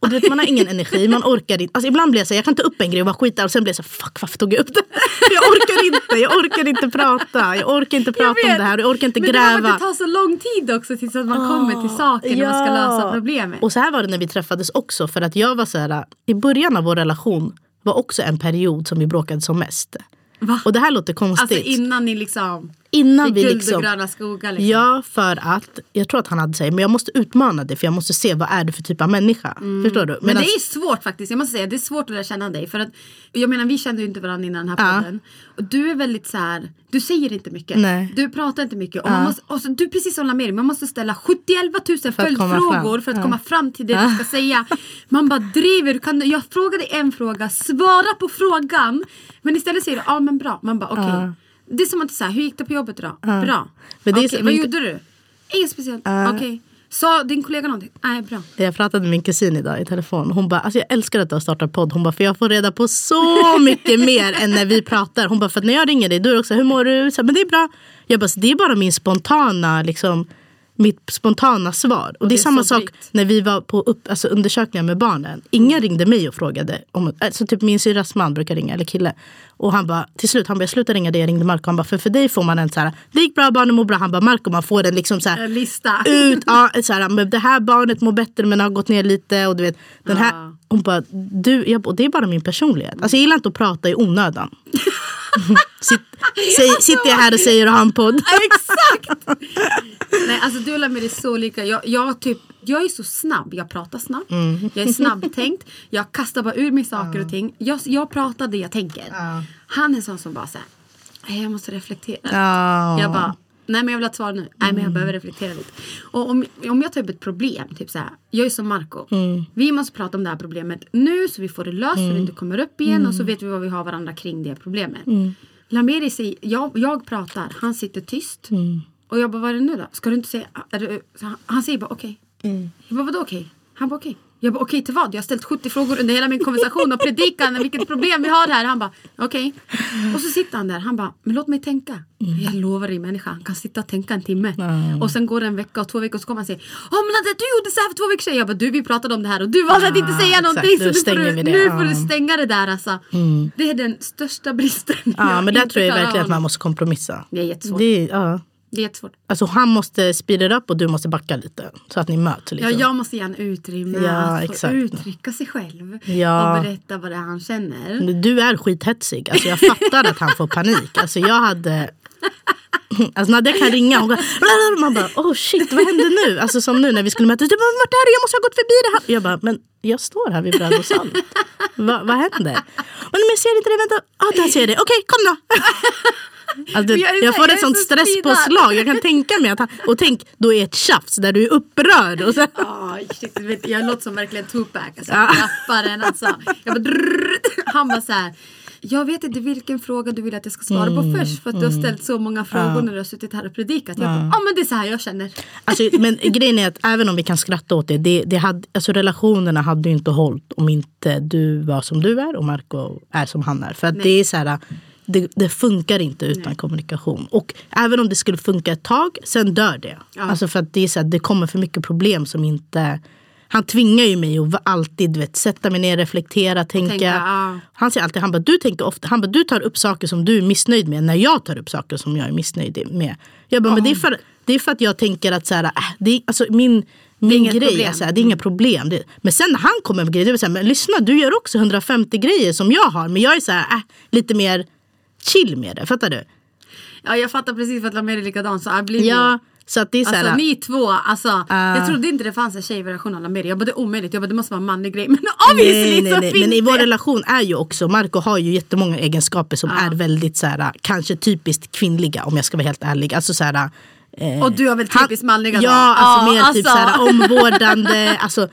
och vet, man har ingen energi, man orkar inte. Alltså, ibland blir jag så här, jag kan ta upp en grej och bara skita och sen blir jag så här, fuck varför tog jag upp det? [LAUGHS] Jag orkar inte, jag orkar inte prata, jag orkar inte prata om det här, jag orkar inte Men gräva. att det tar så lång tid också tills att man kommer till saken när man ska lösa problemet. Och så här var det när vi träffades också. För att jag var så här, i början av vår relation var också en period som vi bråkade som mest. Va? Och det här låter konstigt. Alltså innan ni liksom Innan vi liksom, gröna skogar. Liksom. Ja, för att jag tror att han hade sagt men jag måste utmana dig för jag måste se vad är du för typ av människa. Förstår du? Mm. Men det är svårt faktiskt. Jag måste säga det är svårt att lära känna dig. För att, jag menar vi kände ju inte varandra innan den här Ja. podden. Och du är väldigt så här. Du säger inte mycket. Nej. Du pratar inte mycket. Och man måste, och så, du är precis som Lameri. Man måste ställa 71 000 För att komma följdfrågor för att Ja. komma fram till det du ska säga. Man bara driver. Du Kan, jag frågade en fråga. Svara på frågan. Men istället säger du ja men bra. Man bara okej. Ja. Det är som att säga hur gick det på jobbet idag? Bra. Men det är så- vad men- gjorde du? Inget speciellt. Okej. Sa din kollega någonting? Nej bra. Jag pratade med min kusin idag i telefon. Hon bara, alltså jag älskar att du har startat podd. Hon bara, för jag får reda på så [LAUGHS] mycket mer än när vi pratar. Hon bara, för att när jag ringer dig, då är också, hur mår du? Så, men det är bra. Jag bara, det är bara min spontana, liksom, mitt spontana svar. Och det är det är samma sak drygt. när vi var på upp, alltså undersökningar med barnen. Ingen ringde mig och frågade. Om, alltså typ min syrras man brukar ringa, eller kille. Och han bara, till slut, han bara, jag slutar ringa dig, jag ringde Marco. Han bara, för för dig får man en så här, det gick bra, barnen mår bra. Han bara, Marco, man får en liksom så här, En lista. ut, ja, så här, men det här barnet mår bättre men har gått ner lite. Och du vet, den här, Ja. hon bara, du, jag, och det är bara min personlighet. Alltså, jag gillar inte att prata i onödan. [LAUGHS] Sitt, säg, sitter jag här och säger och har en podd. [LAUGHS] Exakt! [LAUGHS] Nej alltså du och Lamir är så lika. Jag, jag, typ, jag är så snabb. Jag pratar snabbt. Mm. Jag är snabbtänkt. Jag kastar bara ur mig saker och ting. Jag, jag pratar det jag tänker. Han är sån som bara säger "Nej, jag måste reflektera. Ja. Jag bara Nej men jag vill ha ett svar nu. Nej men jag behöver reflektera lite. Och om, om jag tar upp ett problem, typ så här. Jag är som Marco. Vi måste prata om det här problemet nu så vi får det löst så det inte kommer upp igen och så vet vi vad vi har varandra kring det problemet. Lameri säger, jag, jag pratar, han sitter tyst. Och jag bara, vad är det nu då? Ska du inte säga, så han, han säger bara okej. Jag bara, vadå okej? Han bara okej. Jag bara okej till vad? Jag har ställt 70 frågor under hela min konversation och predikan vilket problem vi har här. Han bara okej. Och så sitter han där. Han bara men låt mig tänka. Jag lovar dig människa. Han kan sitta och tänka en timme. Och sen går det en vecka och två veckor och så kommer han säga Åh men du gjorde så här för två veckor sedan. Jag bara du vi pratade om det här och du valde att inte Ah, säga exakt. någonting. Då Så nu får, du, nu får du Ja. stänga det där alltså. Det är den största bristen. Ja, jag men där tror jag verkligen att man måste kompromissa. Det är jättesvårt. Det ja. Det är jättesvårt. Alltså han måste speeda upp och du måste backa lite. Så att ni möts. Liksom. Ja, jag måste ge en utrymme Ja, att få exakt. uttrycka sig själv Ja. och berätta vad det är han känner. Du är skithetsig. Alltså jag fattar att han får panik. Alltså jag hade... Alltså Nadja kan ringa och bara, man bara oh shit vad hände nu? Alltså som nu när vi skulle mötas. Du bara vart är du? Jag måste ha gått förbi det här. Jag bara men jag står här vid bröd och salt. Va, vad händer? Men jag ser inte det, vänta. Ah, där ser jag det. Okej kom då. Alltså, jag så- jag får jag ett sånt så stresspåslag. Jag kan tänka mig att han, och tänk då är ett tjafs där du är upprörd. Och så, Ah, shit, vet, jag låter som verkligen Tupac. Alltså, Ja. rapparen alltså. Jag bara, drrrr. han bara så här. Jag vet inte vilken fråga du vill att jag ska svara Mm, på först för att du har ställt så många frågor när du har suttit här och predikat. Jag bara, ja ah, men det är så här jag känner. Alltså, men grejen är att även om vi kan skratta åt det, det, det hade, alltså relationerna hade ju inte hållit om inte du var som du är och Marco är som han är. För att det är så här, det, det funkar inte utan kommunikation. Och även om det skulle funka ett tag, sen dör det. Alltså för att det, är så här, det kommer för mycket problem som inte... Han tvingar ju mig att alltid vet, sätta mig ner, reflektera, tänka. Tänka, ja. Han säger alltid, han bara, du tänker ofta, han bara, du tar upp saker som du är missnöjd med när jag tar upp saker som jag är missnöjd med. Jag bara, men det är, för, det är för att jag tänker att så här, äh, det är, alltså, min, min grej problem. är så här, det är inga problem. Det, men sen när han kommer med grejer, det är så här, men lyssna du gör också 150 grejer som jag har. Men jag är så här, äh, lite mer chill med det, fattar du? Ja, jag fattar precis för att Lamer är likadan. Så blir Ja, så att det är så här, Alltså ni två, alltså, Ah. jag trodde inte det fanns en tjejversion av Lameri. Jag bara det är omöjligt, jag bara det måste vara en manlig grej. [LAUGHS] Men obviously Nej, nej, så nej. finns Men i det. vår relation är ju också, Marco har ju jättemånga egenskaper som är väldigt så här, kanske typiskt kvinnliga om jag ska vara helt ärlig. Alltså så här, Och du har väl typiskt manliga då? Ja, alltså mer typ alltså. såhär omvårdande. alltså, eh,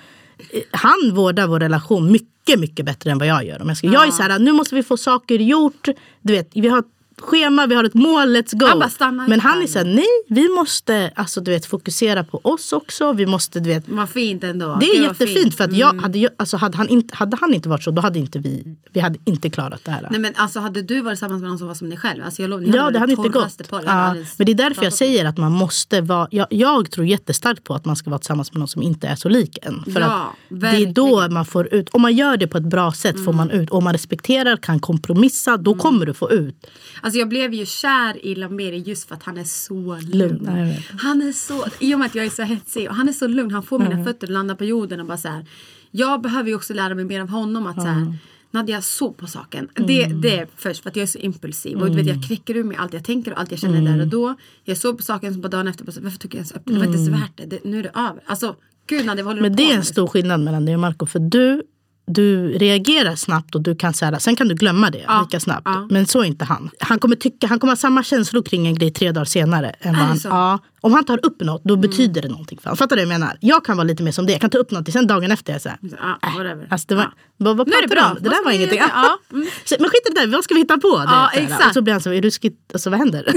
han vårdar vår relation mycket, mycket bättre än vad jag gör. Om jag, ska. jag är såhär, nu måste vi få saker gjort. Du vet, vi har schema, vi har ett mål, let's go. Han bara stannar Men han är såhär, nej, vi måste alltså, du vet, fokusera på oss också. Vi måste, du vet, Vad fint ändå. det är var jättefint fint. för att jag, hade, jag, alltså, hade, han inte, hade han inte varit så, då hade inte vi, vi hade inte klarat det här. Nej men alltså hade du varit tillsammans med någon som var som dig själv? Alltså jag lovar, Ja, det hade inte gått. hade Ja, aldrig men det är därför jag säger att man måste vara... Jag, jag tror jättestarkt på att man ska vara tillsammans med någon som inte är så lik en. För Ja, att det är då man får ut... Om man gör det på ett bra sätt får man ut. Om man respekterar, kan kompromissa, då kommer du få ut. Alltså jag blev ju kär i Lamberi just för att han är så lugn. Lugn. Han är så, i och med att jag är så hetsig och han är så lugn. Han får mina fötter att landa på jorden och bara så här. Jag behöver ju också lära mig mer av honom att så här. Nadja, så på saken. Det, Mm. det är först för att jag är så impulsiv. Och du vet, jag knäcker ur mig allt jag tänker och allt jag känner där Mm. och då. Jag såg på saken som på dagen efter. Bara, så, Varför tog jag ens upp det? Det var inte ens värt det. det. Nu är det över. Alltså, gud Nadja, vad håller Men du det på är en med? stor skillnad mellan dig och Marco. För du, du reagerar snabbt och du kan säga, sen kan du glömma det Ja, lika snabbt. ja. Men så är inte han. Han kommer, tycka, han kommer ha samma känslor kring en grej tre dagar senare. Än han? Mm. ja, om han tar upp något, då betyder det någonting för honom. Fattar du vad jag menar? Jag kan vara lite mer som det. Jag kan ta upp något, sen dagen efter är jag så här, Ja, whatever. Alltså det var, Ja. vad, pratar du om? Det där var ingenting. mm. Men skit i det där, vad ska vi hitta på? Det, Ja, exakt. Och så blir han så, är du skit, alltså, vad händer? [LAUGHS]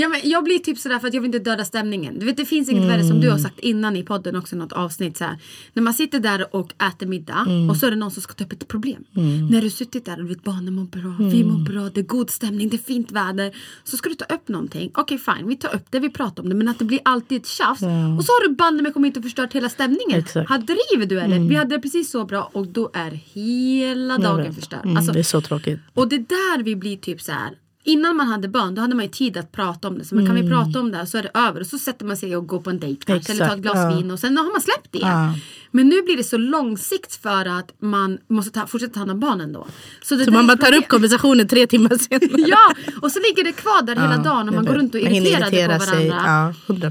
Ja, men jag blir typ sådär för att jag vill inte döda stämningen. Du vet det finns inget värre som du har Mm. sagt innan i podden också något avsnitt så här. När man sitter där och äter middag Mm. och så är det någon som ska ta upp ett problem. När du suttit där och du vet barnen mår bra, vi Mm. mår bra, det är god stämning, det är fint väder. Så ska du ta upp någonting. Okej fine, vi tar upp det, vi pratar om det. Men att det blir alltid ett tjafs. Och så har du banne mig kommit och förstört hela stämningen. Exakt. Här driver du eller? Vi hade det precis så bra och då är hela dagen förstörd. Mm, Alltså, det är så tråkigt. och det är där vi blir typ så här. Innan man hade barn då hade man ju tid att prata om det. Så men kan vi prata om det så är det över. Och så sätter man sig och går på en dejt kanske. Eller tar ett Mm. Exakt, glas ja. vin och sen har man släppt det. Ja. Men nu blir det så långsikt för att man måste ta, fortsätta ta hand om barnen då. Så, Så man bara tar upp konversationen tre timmar [LAUGHS] senare. Ja! Och så ligger det kvar där hela dagen och man går runt och är Man irriterad irritera på varandra. Sig, ja, 100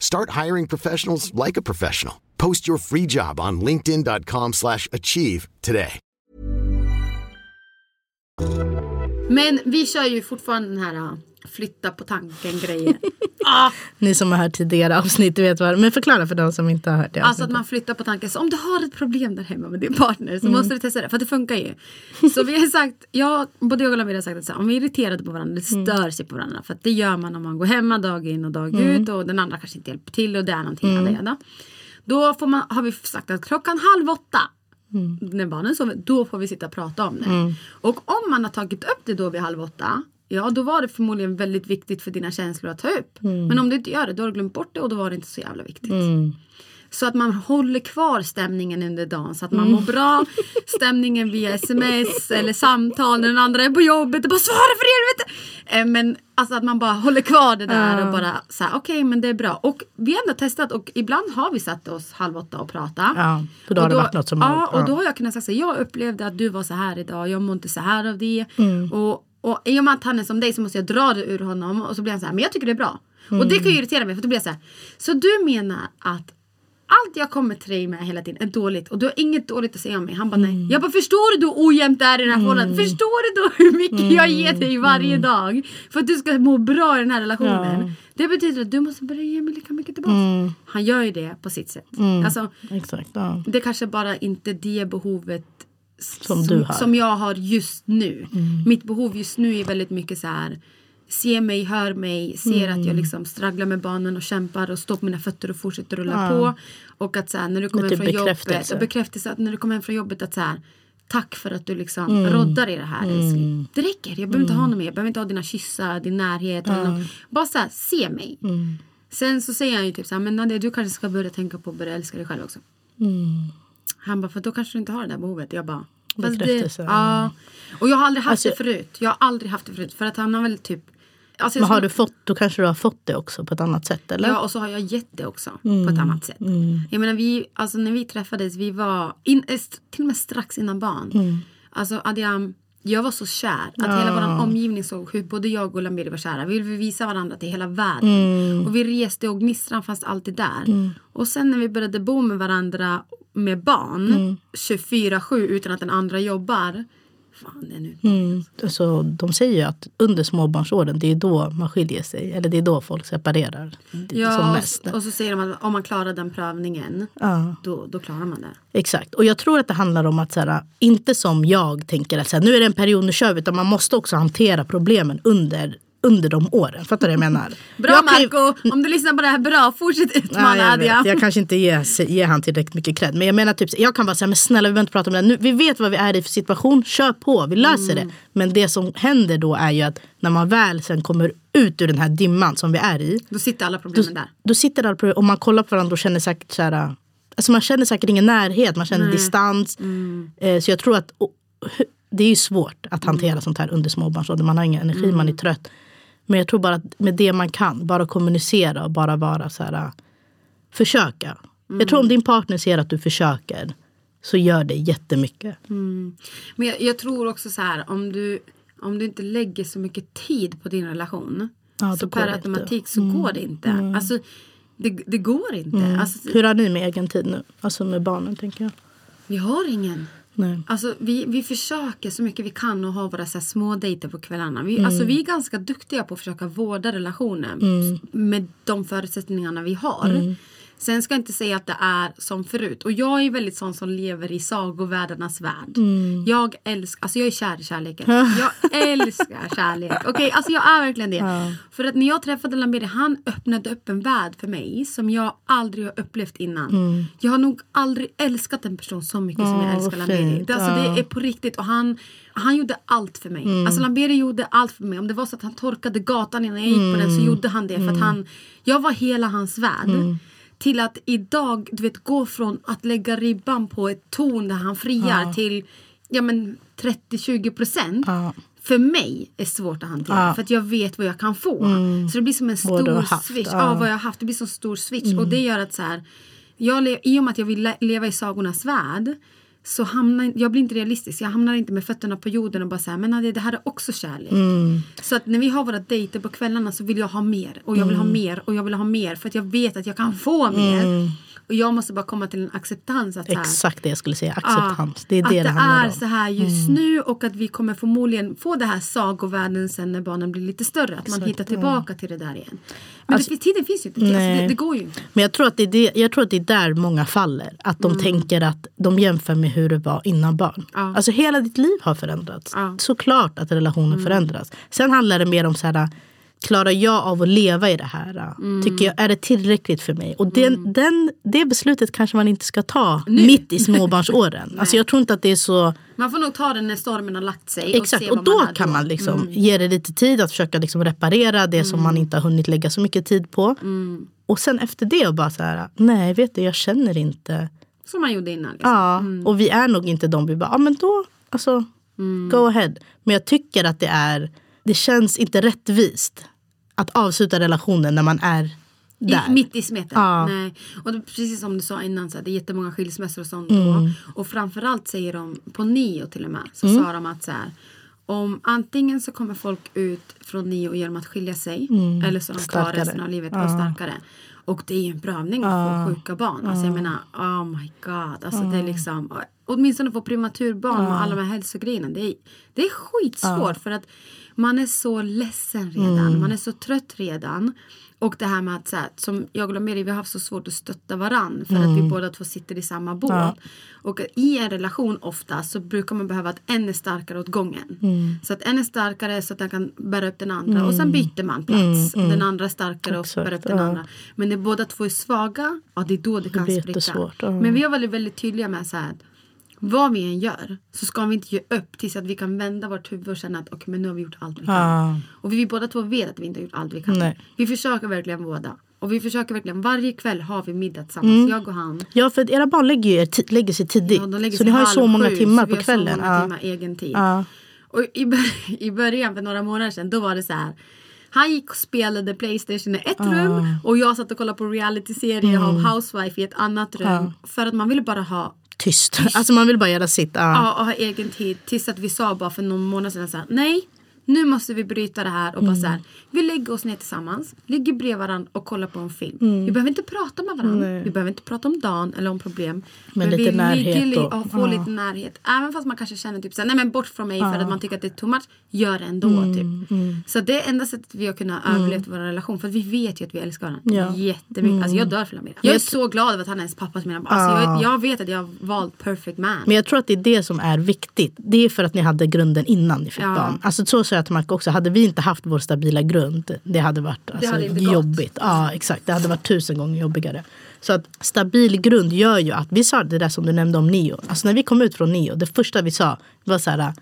Start hiring professionals like a professional. Post your free job on linkedin.com/achieve slash achieve today. Men vi kör ju fortfarande den här flytta på tanken grejen. [LAUGHS] ah, Ni som har hört tidigare avsnitt vet vad Men förklara för de som inte har hört det. Alltså att man flyttar på tanken. Så om du har ett problem där hemma med din partner Mm. så måste du testa det. För det funkar ju. Så vi har sagt, jag, både jag och Lavira har sagt att så här, om vi är irriterade på varandra, det Mm. stör sig på varandra. För att det gör man om man går hemma dag in och dag Mm. ut och den andra kanske inte hjälper till och det är någonting. Mm. Jada, Då får man, har vi sagt att klockan halv åtta Mm. när barnen sover, då får vi sitta och prata om det. Och om man har tagit upp det då vid halv åtta Ja, då var det förmodligen väldigt viktigt för dina känslor att ta upp. Mm. Men om du inte gör det, då har du glömt bort det och då var det inte så jävla viktigt. Så att man håller kvar stämningen under dagen så att man mår bra. [LAUGHS] Stämningen via sms eller samtal när den andra är på jobbet och bara svara för helvete. Eh, Men alltså att man bara håller kvar det där och bara så här, okej men det är bra. Och vi har ändå testat och ibland har vi satt oss halv åtta och pratat. Ja, för då har Och det varit något som Ja, har- och då har jag kunnat säga jag upplevde att du var så här idag, jag mår inte så här av det. Mm. Och, och i och med att han är som dig så måste jag dra det ur honom och så blir han så här, men jag tycker det är bra. Och det kan ju irritera mig för då blir jag så här, så du menar att allt jag kommer till dig med hela tiden är dåligt och du har inget dåligt att säga om mig. Han bara nej. Jag bara förstår du hur ojämnt det är i den här förhållandet? Förstår du då hur mycket jag ger dig varje dag? För att du ska må bra i den här relationen. Det betyder att du måste börja ge mig lika mycket tillbaka. Han gör ju det på sitt sätt. Alltså, Exakt. Ja. det kanske bara inte det behovet Som du har. som jag har just nu. Mitt behov just nu är väldigt mycket så här. ser mig, hör mig, ser att jag liksom stragglar med barnen och kämpar och står på mina fötter och fortsätter rulla på. Och att så här, när du kommer från jobbet, och bekräftelse att när du kommer hem från jobbet att så här, tack för att du liksom roddar i det här älskling. Det räcker, jag behöver inte ha något mer, jag behöver inte ha dina kyssar, din närhet. Eller något. Bara så här, se mig. Sen så säger han ju typ så här, men Nadia du kanske ska börja tänka på att börja älska dig själv också. Han bara, för då kanske du inte har det där behovet. Jag bara, Bekräftelse, ja. Och jag har aldrig haft Alltså- det förut. Jag har aldrig haft det förut. För att han har väl typ... Alltså Men har skulle- du fått, då kanske du har fått det också på ett annat sätt eller? Ja, och så har jag gett det också Mm. på ett annat sätt. Jag menar, vi, alltså, när vi träffades, vi var in, eh, till och med strax innan barn. Mm. Alltså, Adiam, jag var så kär att hela vår omgivning såg hur både jag och Lamiri var kära. Vi ville visa varandra till hela världen. Mm. Och vi reste och gnistran fanns alltid där. Och sen när vi började bo med varandra med barn Mm. 24-7 utan att den andra jobbar. Fan, det är nu. Mm. Alltså, de säger ju att under småbarnsåren det är då man skiljer sig. Eller det är då folk separerar. Är som Ja, mest. och, och så säger de att om man klarar den prövningen, Ja. då, då klarar man det. Exakt. Och jag tror att det handlar om att så här, inte som jag tänker att så här, nu är det en period, nu kör vi. Utan man måste också hantera problemen under, under de åren. Fattar du vad jag menar? Bra jag kan ju- Marco om du lyssnar på det här, bra, fortsätt Ja, utmana jag, Adja. vet. jag kanske inte ger, ger han tillräckligt mycket cred. Men jag menar typ, jag kan bara säga, men snälla vi behöver inte prata om det. Nu, vi vet vad vi är i för situation, kör på, vi löser Mm. det. Men det som händer då är ju att när man väl sen kommer ut ur den här dimman som vi är i. Då sitter alla Då, problemen där. då sitter alla problem och man kollar på varandra och känner säkert så här, alltså man känner säkert ingen närhet, man känner distans. Mm. Eh, så jag tror att och, det är ju svårt att hantera sånt här under småbarnsåldern. Man har ingen energi, man Mm. är trött. Men jag tror bara att med det man kan, bara kommunicera och bara vara så här, försöka. Jag tror om din partner ser att du försöker så gör det jättemycket. Men jag, jag tror också så här, om du, om du inte lägger så mycket tid på din relation. Ja, så per automatik så går det inte. Alltså, det, det går inte. Alltså, Hur har ni med egen tid nu? Alltså med barnen tänker jag. vi har ingen. Nej. Alltså, vi, vi försöker så mycket vi kan att ha våra så här, små dejter på kvällarna. Vi, Mm. alltså, vi är ganska duktiga på att försöka vårda relationen Mm. med de förutsättningarna vi har. Sen ska jag inte säga att det är som förut. Och jag är väldigt sån som lever i sagovärldarnas värld. Mm. Jag älskar, alltså jag är kär i kärleken. [LAUGHS] Jag älskar kärlek. Okej, alltså jag är verkligen det. För att när jag träffade Lamiri, han öppnade upp en värld för mig som jag aldrig har upplevt innan. Jag har nog aldrig älskat en person så mycket som jag Mm. Älskar fint. Det, alltså, Ja. det är på riktigt. Och han, han gjorde allt för mig. Mm. Alltså Lamberi gjorde allt för mig. Om det var så att han torkade gatan innan jag gick på Mm. den så gjorde han det. För att han, jag var hela hans värld. Till att idag du vet, gå från att lägga ribban på ett ton där han friar till ja, men 30-20 procent. Ja. För mig är svårt att hantera. Ja. Mm. För att jag vet vad jag kan få. Så det blir som en stor haft, switch. ja. Mm. Ja, vad jag har haft. Det blir som en stor switch. Och det gör att så här. Jag I och med att jag vill le- leva i sagornas värld så hamnar jag blir inte realistisk. Jag hamnar inte med fötterna på jorden och bara säga men det här är också kärlek. Mm. Så att när vi har våra dejter på kvällarna så vill jag ha mer och jag vill ha Mm. mer och jag vill ha mer för att jag vet att jag kan få mer. Och jag måste bara komma till en acceptans att så här, Exakt det jag skulle säga, Ja, acceptans. Det är det att det, det handlar är om. Mm. så här just nu och att vi kommer förmodligen få det här sagovärlden sen när barnen blir lite större. Att man hittar tillbaka till det där igen. Men Alltså- det, tiden finns ju inte. Alltså, det, det går ju inte. Men jag tror, att det är det, jag tror att det är där många faller. Att de tänker att de jämför med hur det var innan barn. Ja. Alltså hela ditt liv har förändrats. Ja. Såklart att relationen förändras. Sen handlar det mer om så här, klarar jag av att leva i det här? Tycker jag, är det tillräckligt för mig? Och den, den, det beslutet kanske man inte ska ta mitt i [LAUGHS] småbarnsåren. alltså jag tror inte att det är så... Man får nog ta den när stormen har lagt sig. Exakt, se och vad då kan då. man liksom ge det lite tid att försöka liksom reparera det som man inte har hunnit lägga så mycket tid på. Och sen efter det och bara så här, nej vet du jag känner inte. Som man gjorde innan. Liksom. Ja, och vi är nog inte de vi bara, ja men då, alltså go ahead. Men jag tycker att det är, det känns inte rättvist att avsluta relationen när man är där. I, mitt i smeten. Ja. Nej. Och det, precis som du sa innan, så här, det är jättemånga skilsmässor och sånt Mm. Och framförallt säger de, på NIO till och med, så sa de att så här, om antingen så kommer folk ut från NIO genom att skilja sig eller så är de kvar Mm. Starkare. resten av livet och starkare. Och det är ju en prövning att få sjuka barn. Alltså jag menar, oh my god. Alltså det är liksom, åtminstone få prematurbarn och alla de här hälsogrejerna. Det är, det är skitsvårt för att man är så ledsen redan. Mm. Man är så trött redan. Och det här med att så här, som jag och Mary, vi har haft så svårt att stötta varann för att vi båda två sitter i samma båt. Mm. Ja. Och i en relation ofta så brukar man behöva att en är starkare åt gången. Mm. Så att en är starkare så att den kan bära upp den andra och sen byter man plats. Den andra är starkare och Exakt, bär upp den Mm, ja. andra. Men när båda två är svaga, ja det är då det kan blir spricka. ja. Men vi har varit väldigt tydliga med så här vad vi än gör så ska vi inte ge upp tills att vi kan vända vårt huvud och känna att okej men nu har vi gjort allt vi kan. Ja. Och vi båda två vet att vi inte har gjort allt vi kan. Nej. Vi försöker verkligen båda. Och vi försöker verkligen, varje kväll har vi middag tillsammans, jag och han. Ja, för era barn lägger, er lägger sig tidigt. Ja, lägger så sig ni har ju så många sju, timmar så vi på har kvällen. Så många Ja. timmar egen tid. Ja. Och i, bör- [LAUGHS] i början för några månader sedan då var det så här. Han gick och spelade Playstation i ett rum och jag satt och kollade på reality-serie Mm. av Housewife i ett annat rum. För att man ville bara ha Tyst. Alltså man vill bara göra sitt. Ja. Ja, och ha egen tid. Tills att vi sa bara för någon månad sedan så här, nej. Nu måste vi bryta det här och bara så Mm. här, vi lägger oss ner tillsammans, ligger bredvid varandra och kollar på en film. Mm. Vi behöver inte prata med varandra, vi behöver inte prata om dagen eller om problem. Men lite vi närhet då. och får Ja. lite närhet. Även fast man kanske känner typ så här, nej men bort från mig för att man tycker att det är too much. Gör det ändå Mm, typ. Så det är enda sättet vi har kunnat överleva vår relation. För vi vet ju att vi älskar varandra Ja. Mm. jättemycket. Alltså jag dör för Lamira. Jag är så glad över att han är ens pappa till mina barn. Alltså jag, jag vet att jag har valt perfect man. Men jag tror att det är det som är viktigt. Det är för att ni hade grunden innan ni fick Ja. barn. Alltså så sa Marco också. Hade vi inte haft vår stabila grund, det hade varit alltså, hade inte gått. jobbigt. Ja, exakt. Det hade varit tusen gånger jobbigare. Så att stabil grund gör ju att, vi sa det där som du nämnde om Nio. Alltså när vi kom ut från Nio, det första vi sa var så här,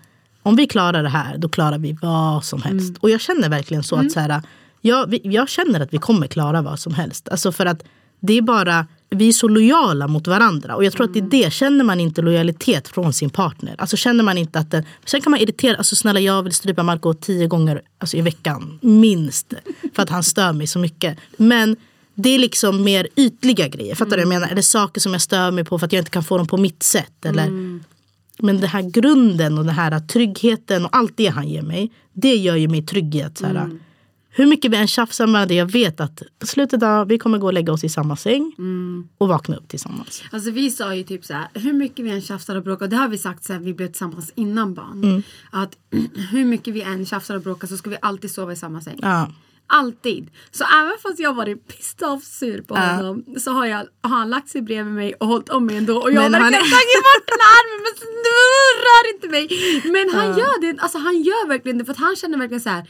om vi klarar det här, då klarar vi vad som helst. Och jag känner verkligen så att så här, jag, jag känner att vi kommer klara vad som helst. Alltså för att det är bara, vi är så lojala mot varandra. Och jag tror att det är det, känner man inte lojalitet från sin partner. Alltså känner man inte att den, sen kan man irritera, alltså snälla jag vill strypa Marco tio gånger alltså, i veckan. Minst. För att han stör mig så mycket. Men det är liksom mer ytliga grejer. Fattar du jag menar? Eller saker som jag stör mig på för att jag inte kan få dem på mitt sätt. Eller, Men den här grunden och den här tryggheten och allt det han ger mig. Det gör ju mig trygg i att så här, hur mycket vi än tjafsar med det, jag vet att på slutet av vi kommer gå och lägga oss i samma säng och vakna upp tillsammans. Alltså vi sa ju typ så här, hur mycket vi än tjafsar och bråkar, det har vi sagt sen vi blev tillsammans innan barn. Mm. Att [CLEARS THROAT] hur mycket vi än tjafsar och bråkar så ska vi alltid sova i samma säng. Ja. Alltid. Så även fast jag varit pissed off sur på honom så har, jag, har han lagt sig bredvid mig och hållit om mig ändå. Och jag har han verkligen tagit bort den armen men snurrar inte mig. Men han gör det, alltså han gör verkligen det för att han känner verkligen så här.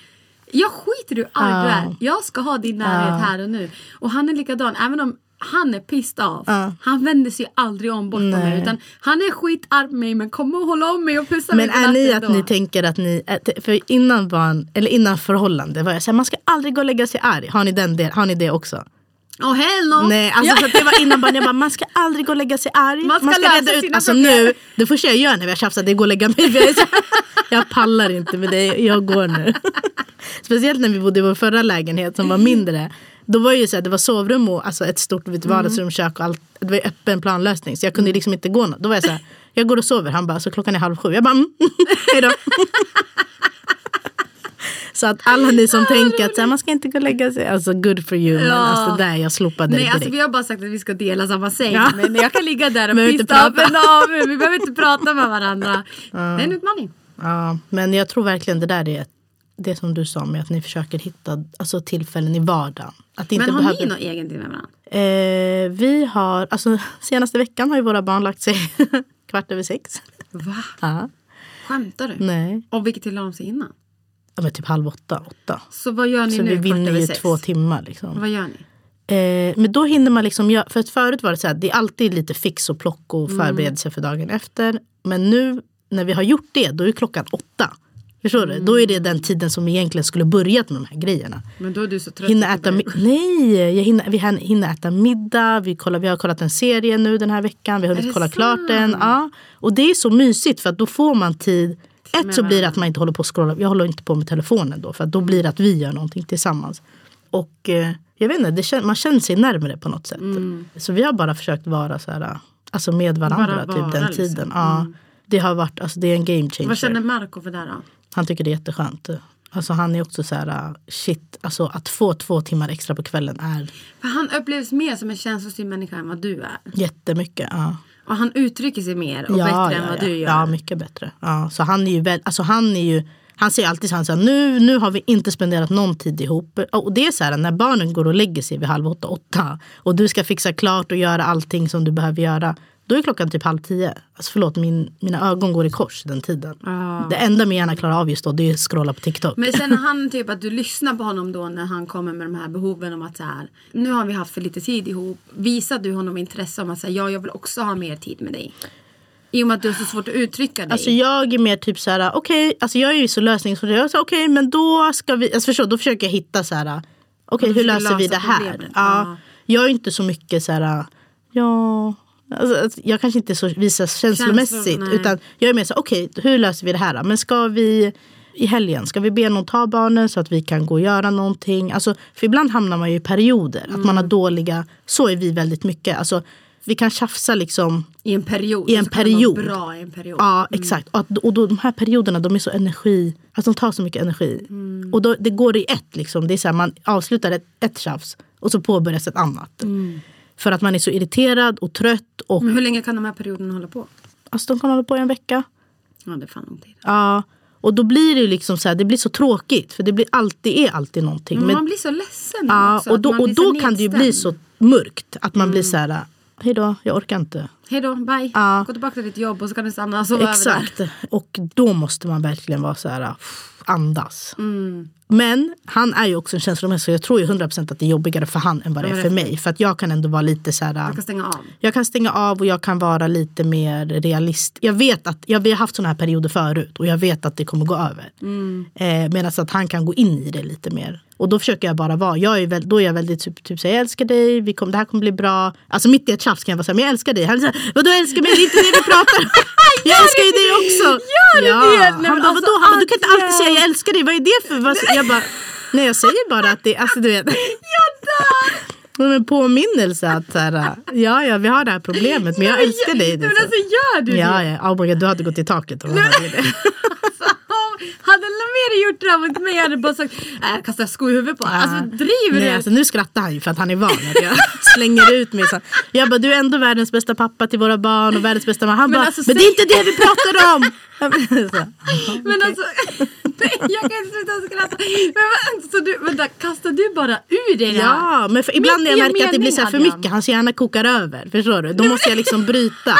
Jag skiter i hur arg du är. Jag ska ha din närhet här och nu. Och han är likadan. Även om han är pissed off. Han vänder sig aldrig om bort på mig. Utan han är skitarg på mig men kommer och hålla om mig och pussa mig Men är ni att ni då. tänker att ni, att- för innan barn, eller innan förhållande var jag såhär, man ska aldrig gå och lägga sig arg. Har ni, den del, har ni det också? Oh hell no! Nej, alltså för att det var innan barn, jag bara, man ska aldrig gå och lägga sig arg. Man ska lösa sina alltså problem. nu, det första jag gör när vi har tjafsat det är att gå och lägga mig. [LAUGHS] Jag, så jag pallar inte med det, jag går nu. [LAUGHS] Speciellt när vi bodde i vår förra lägenhet som var mindre. Då var ju så här, det var sovrum och alltså ett stort vet, vardagsrum, kök och allt. Det var öppen planlösning så jag kunde liksom inte gå något. Då var jag så här, jag går och sover. Han bara, så klockan är halv sju. Jag bara, mm. [LAUGHS] hejdå. Så att alla ni som tänker att så här, man ska inte gå och lägga sig, alltså good for you. Men alltså där jag slopade Nej det alltså vi har bara sagt att vi ska dela samma säng. Men jag kan ligga där [LAUGHS] och pissa en av. Vi behöver inte prata med varandra. Det är en utmaning. Ja, men jag tror verkligen det där är det som du sa med att ni försöker hitta alltså, tillfällen i vardagen. Att inte Men har behöver... ni någon egen tid med varandra? eh, vi har, alltså senaste veckan har ju våra barn lagt sig [LAUGHS] kvart över sex. Va? Ja. Skämtar du? Nej, Och vilket tid la de sig innan? Ja, men typ halv åtta, åtta. Så vad gör ni Så nu vi kvart vinner ju sex? två timmar liksom. Vad gör ni? Eh, men då hinner man liksom göra, för att förut var det så här, det är alltid lite fix och plock och Mm. förberedelse för dagen efter. Men nu när vi har gjort det, då är klockan åtta. Förstår du? Då är det den tiden som egentligen skulle börjat med de här grejerna. Men då är du så trött. Du äta, nej, jag hinner, vi hin- hinner äta middag. Vi, kollar, vi har kollat en serie nu den här veckan. Vi har hunnit kolla klart sant? den. Ja. Och det är så mysigt för att då får man tid. Ett så blir det att man inte håller på att scrolla. Jag håller inte på med telefonen då. För då blir det att vi gör någonting tillsammans. Och eh, jag vet inte, det man känner sig närmare på något sätt. Så vi har bara försökt vara så här, alltså med varandra Mm. Bara vara, typ den liksom. tiden. Ja, det har varit, alltså det är en game changer. Vad känner Marco för det då? Han tycker det är jätteskönt. Alltså han är också så här, shit, alltså att få två timmar extra på kvällen är För han upplevs mer som en känslostyrd människa än vad du är. jättemycket. Ja. Och han uttrycker sig mer och bättre än vad du gör. Ja, mycket bättre. Ja, så han är ju väl, alltså han är ju han säger alltid så här, nu, nu har vi inte spenderat någon tid ihop. Och det är så här när barnen går och lägger sig vid halv åtta, åtta och du ska fixa klart och göra allting som du behöver göra. Då är klockan typ halv tio. Alltså förlåt, min, mina ögon går i kors den tiden. Det enda min hjärna klarar av just då det är att scrolla på TikTok. Men sen han typ att du lyssnar på honom då när han kommer med de här behoven om att så här, nu har vi haft för lite tid ihop. Visar du honom intresse om att säga ja, jag vill också ha mer tid med dig? I och med att du har så svårt att uttrycka dig. Alltså jag är mer typ så här, okej, alltså jag är ju så lösningsorienterad. Okej, okay, men då ska vi, alltså förstå, då försöker jag hitta så här, okej okay, hur löser vi det här? Ja. Jag är inte så mycket så här, ja, alltså, jag kanske inte så visar känslomässigt. Känslor, utan jag är mer så okej, okay, hur löser vi det här? Men ska vi i helgen, ska vi be någon ta barnen så att vi kan gå och göra någonting? Alltså, för ibland hamnar man ju i perioder, mm. att man har dåliga, så är vi väldigt mycket. Alltså, vi kan tjafsa liksom i en period. I en period. bra i en period. Ja mm. exakt. Och, och då, de här perioderna de är så energi, alltså de tar så mycket energi. Mm. Och då, det går i ett liksom. Det är så här, man avslutar ett, ett tjafs och så påbörjas ett annat. Mm. För att man är så irriterad och trött. Och, Men hur länge kan de här perioderna hålla på? Alltså de kan hålla på i en vecka. Ja det är fan lång tid. Ja. Och då blir det liksom så här, det blir så tråkigt. För det blir alltid, är alltid någonting. Men man blir så ledsen ja, också. Och då, och då kan det ju bli så mörkt. Att man blir så här, hej då, jag orkar inte. Hej då, bye. Ja. Gå tillbaka till ditt jobb och så kan du stanna och sova Exakt. Över där. Och då måste man verkligen vara så här, andas. Mm. Men han är ju också en känslomässig jag tror ju 100% att det är jobbigare för han än vad det är för mig. För att jag kan ändå vara lite så här. Jag kan stänga av. Jag kan stänga av och jag kan vara lite mer realist. Jag vet att jag, vi har haft såna här perioder förut och jag vet att det kommer gå över. Mm. Eh, Medan att han kan gå in i det lite mer. Och då försöker jag bara vara, jag är väl, då är jag väldigt typ, typ så jag älskar dig, vi kom, det här kommer bli bra. Alltså mitt i ett tjafs kan jag vara såhär, men jag älskar dig. Han säger, vadå älskar mig? Det är inte det vi pratar om. [LAUGHS] jag älskar ju dig också. Gör ja. det? Nej, han bara, alltså, vadå? Han bara, du kan inte alltid säga jag älskar dig, vad är det för? Vad? Jag bara, nej jag säger bara att det, alltså du vet. [LAUGHS] jag dör! En påminnelse att så här, ja, ja, vi har det här problemet men jag älskar dig. Men alltså gör du det? Ja, ja. Oh my God, du hade gått i taket om du hade det. [LAUGHS] Hade Lameri gjort det här mot mig hade jag bara sagt äh, kastar sko i huvudet på Alltså driver du? Alltså, nu skrattar han ju för att han är van att jag [LAUGHS] slänger ut mig. Så. Jag bara du är ändå världens bästa pappa till våra barn och världens bästa mamma. Han men bara alltså, men det är inte det vi pratar om. [LAUGHS] så, [LAUGHS] men alltså nej, jag kan inte sluta skratta. Men, så du, vänta, kastar du bara ur dig det här? Ja men för, ibland när jag märker att det blir så för mycket, hans hjärna kokar över. Förstår du? Då måste jag liksom bryta.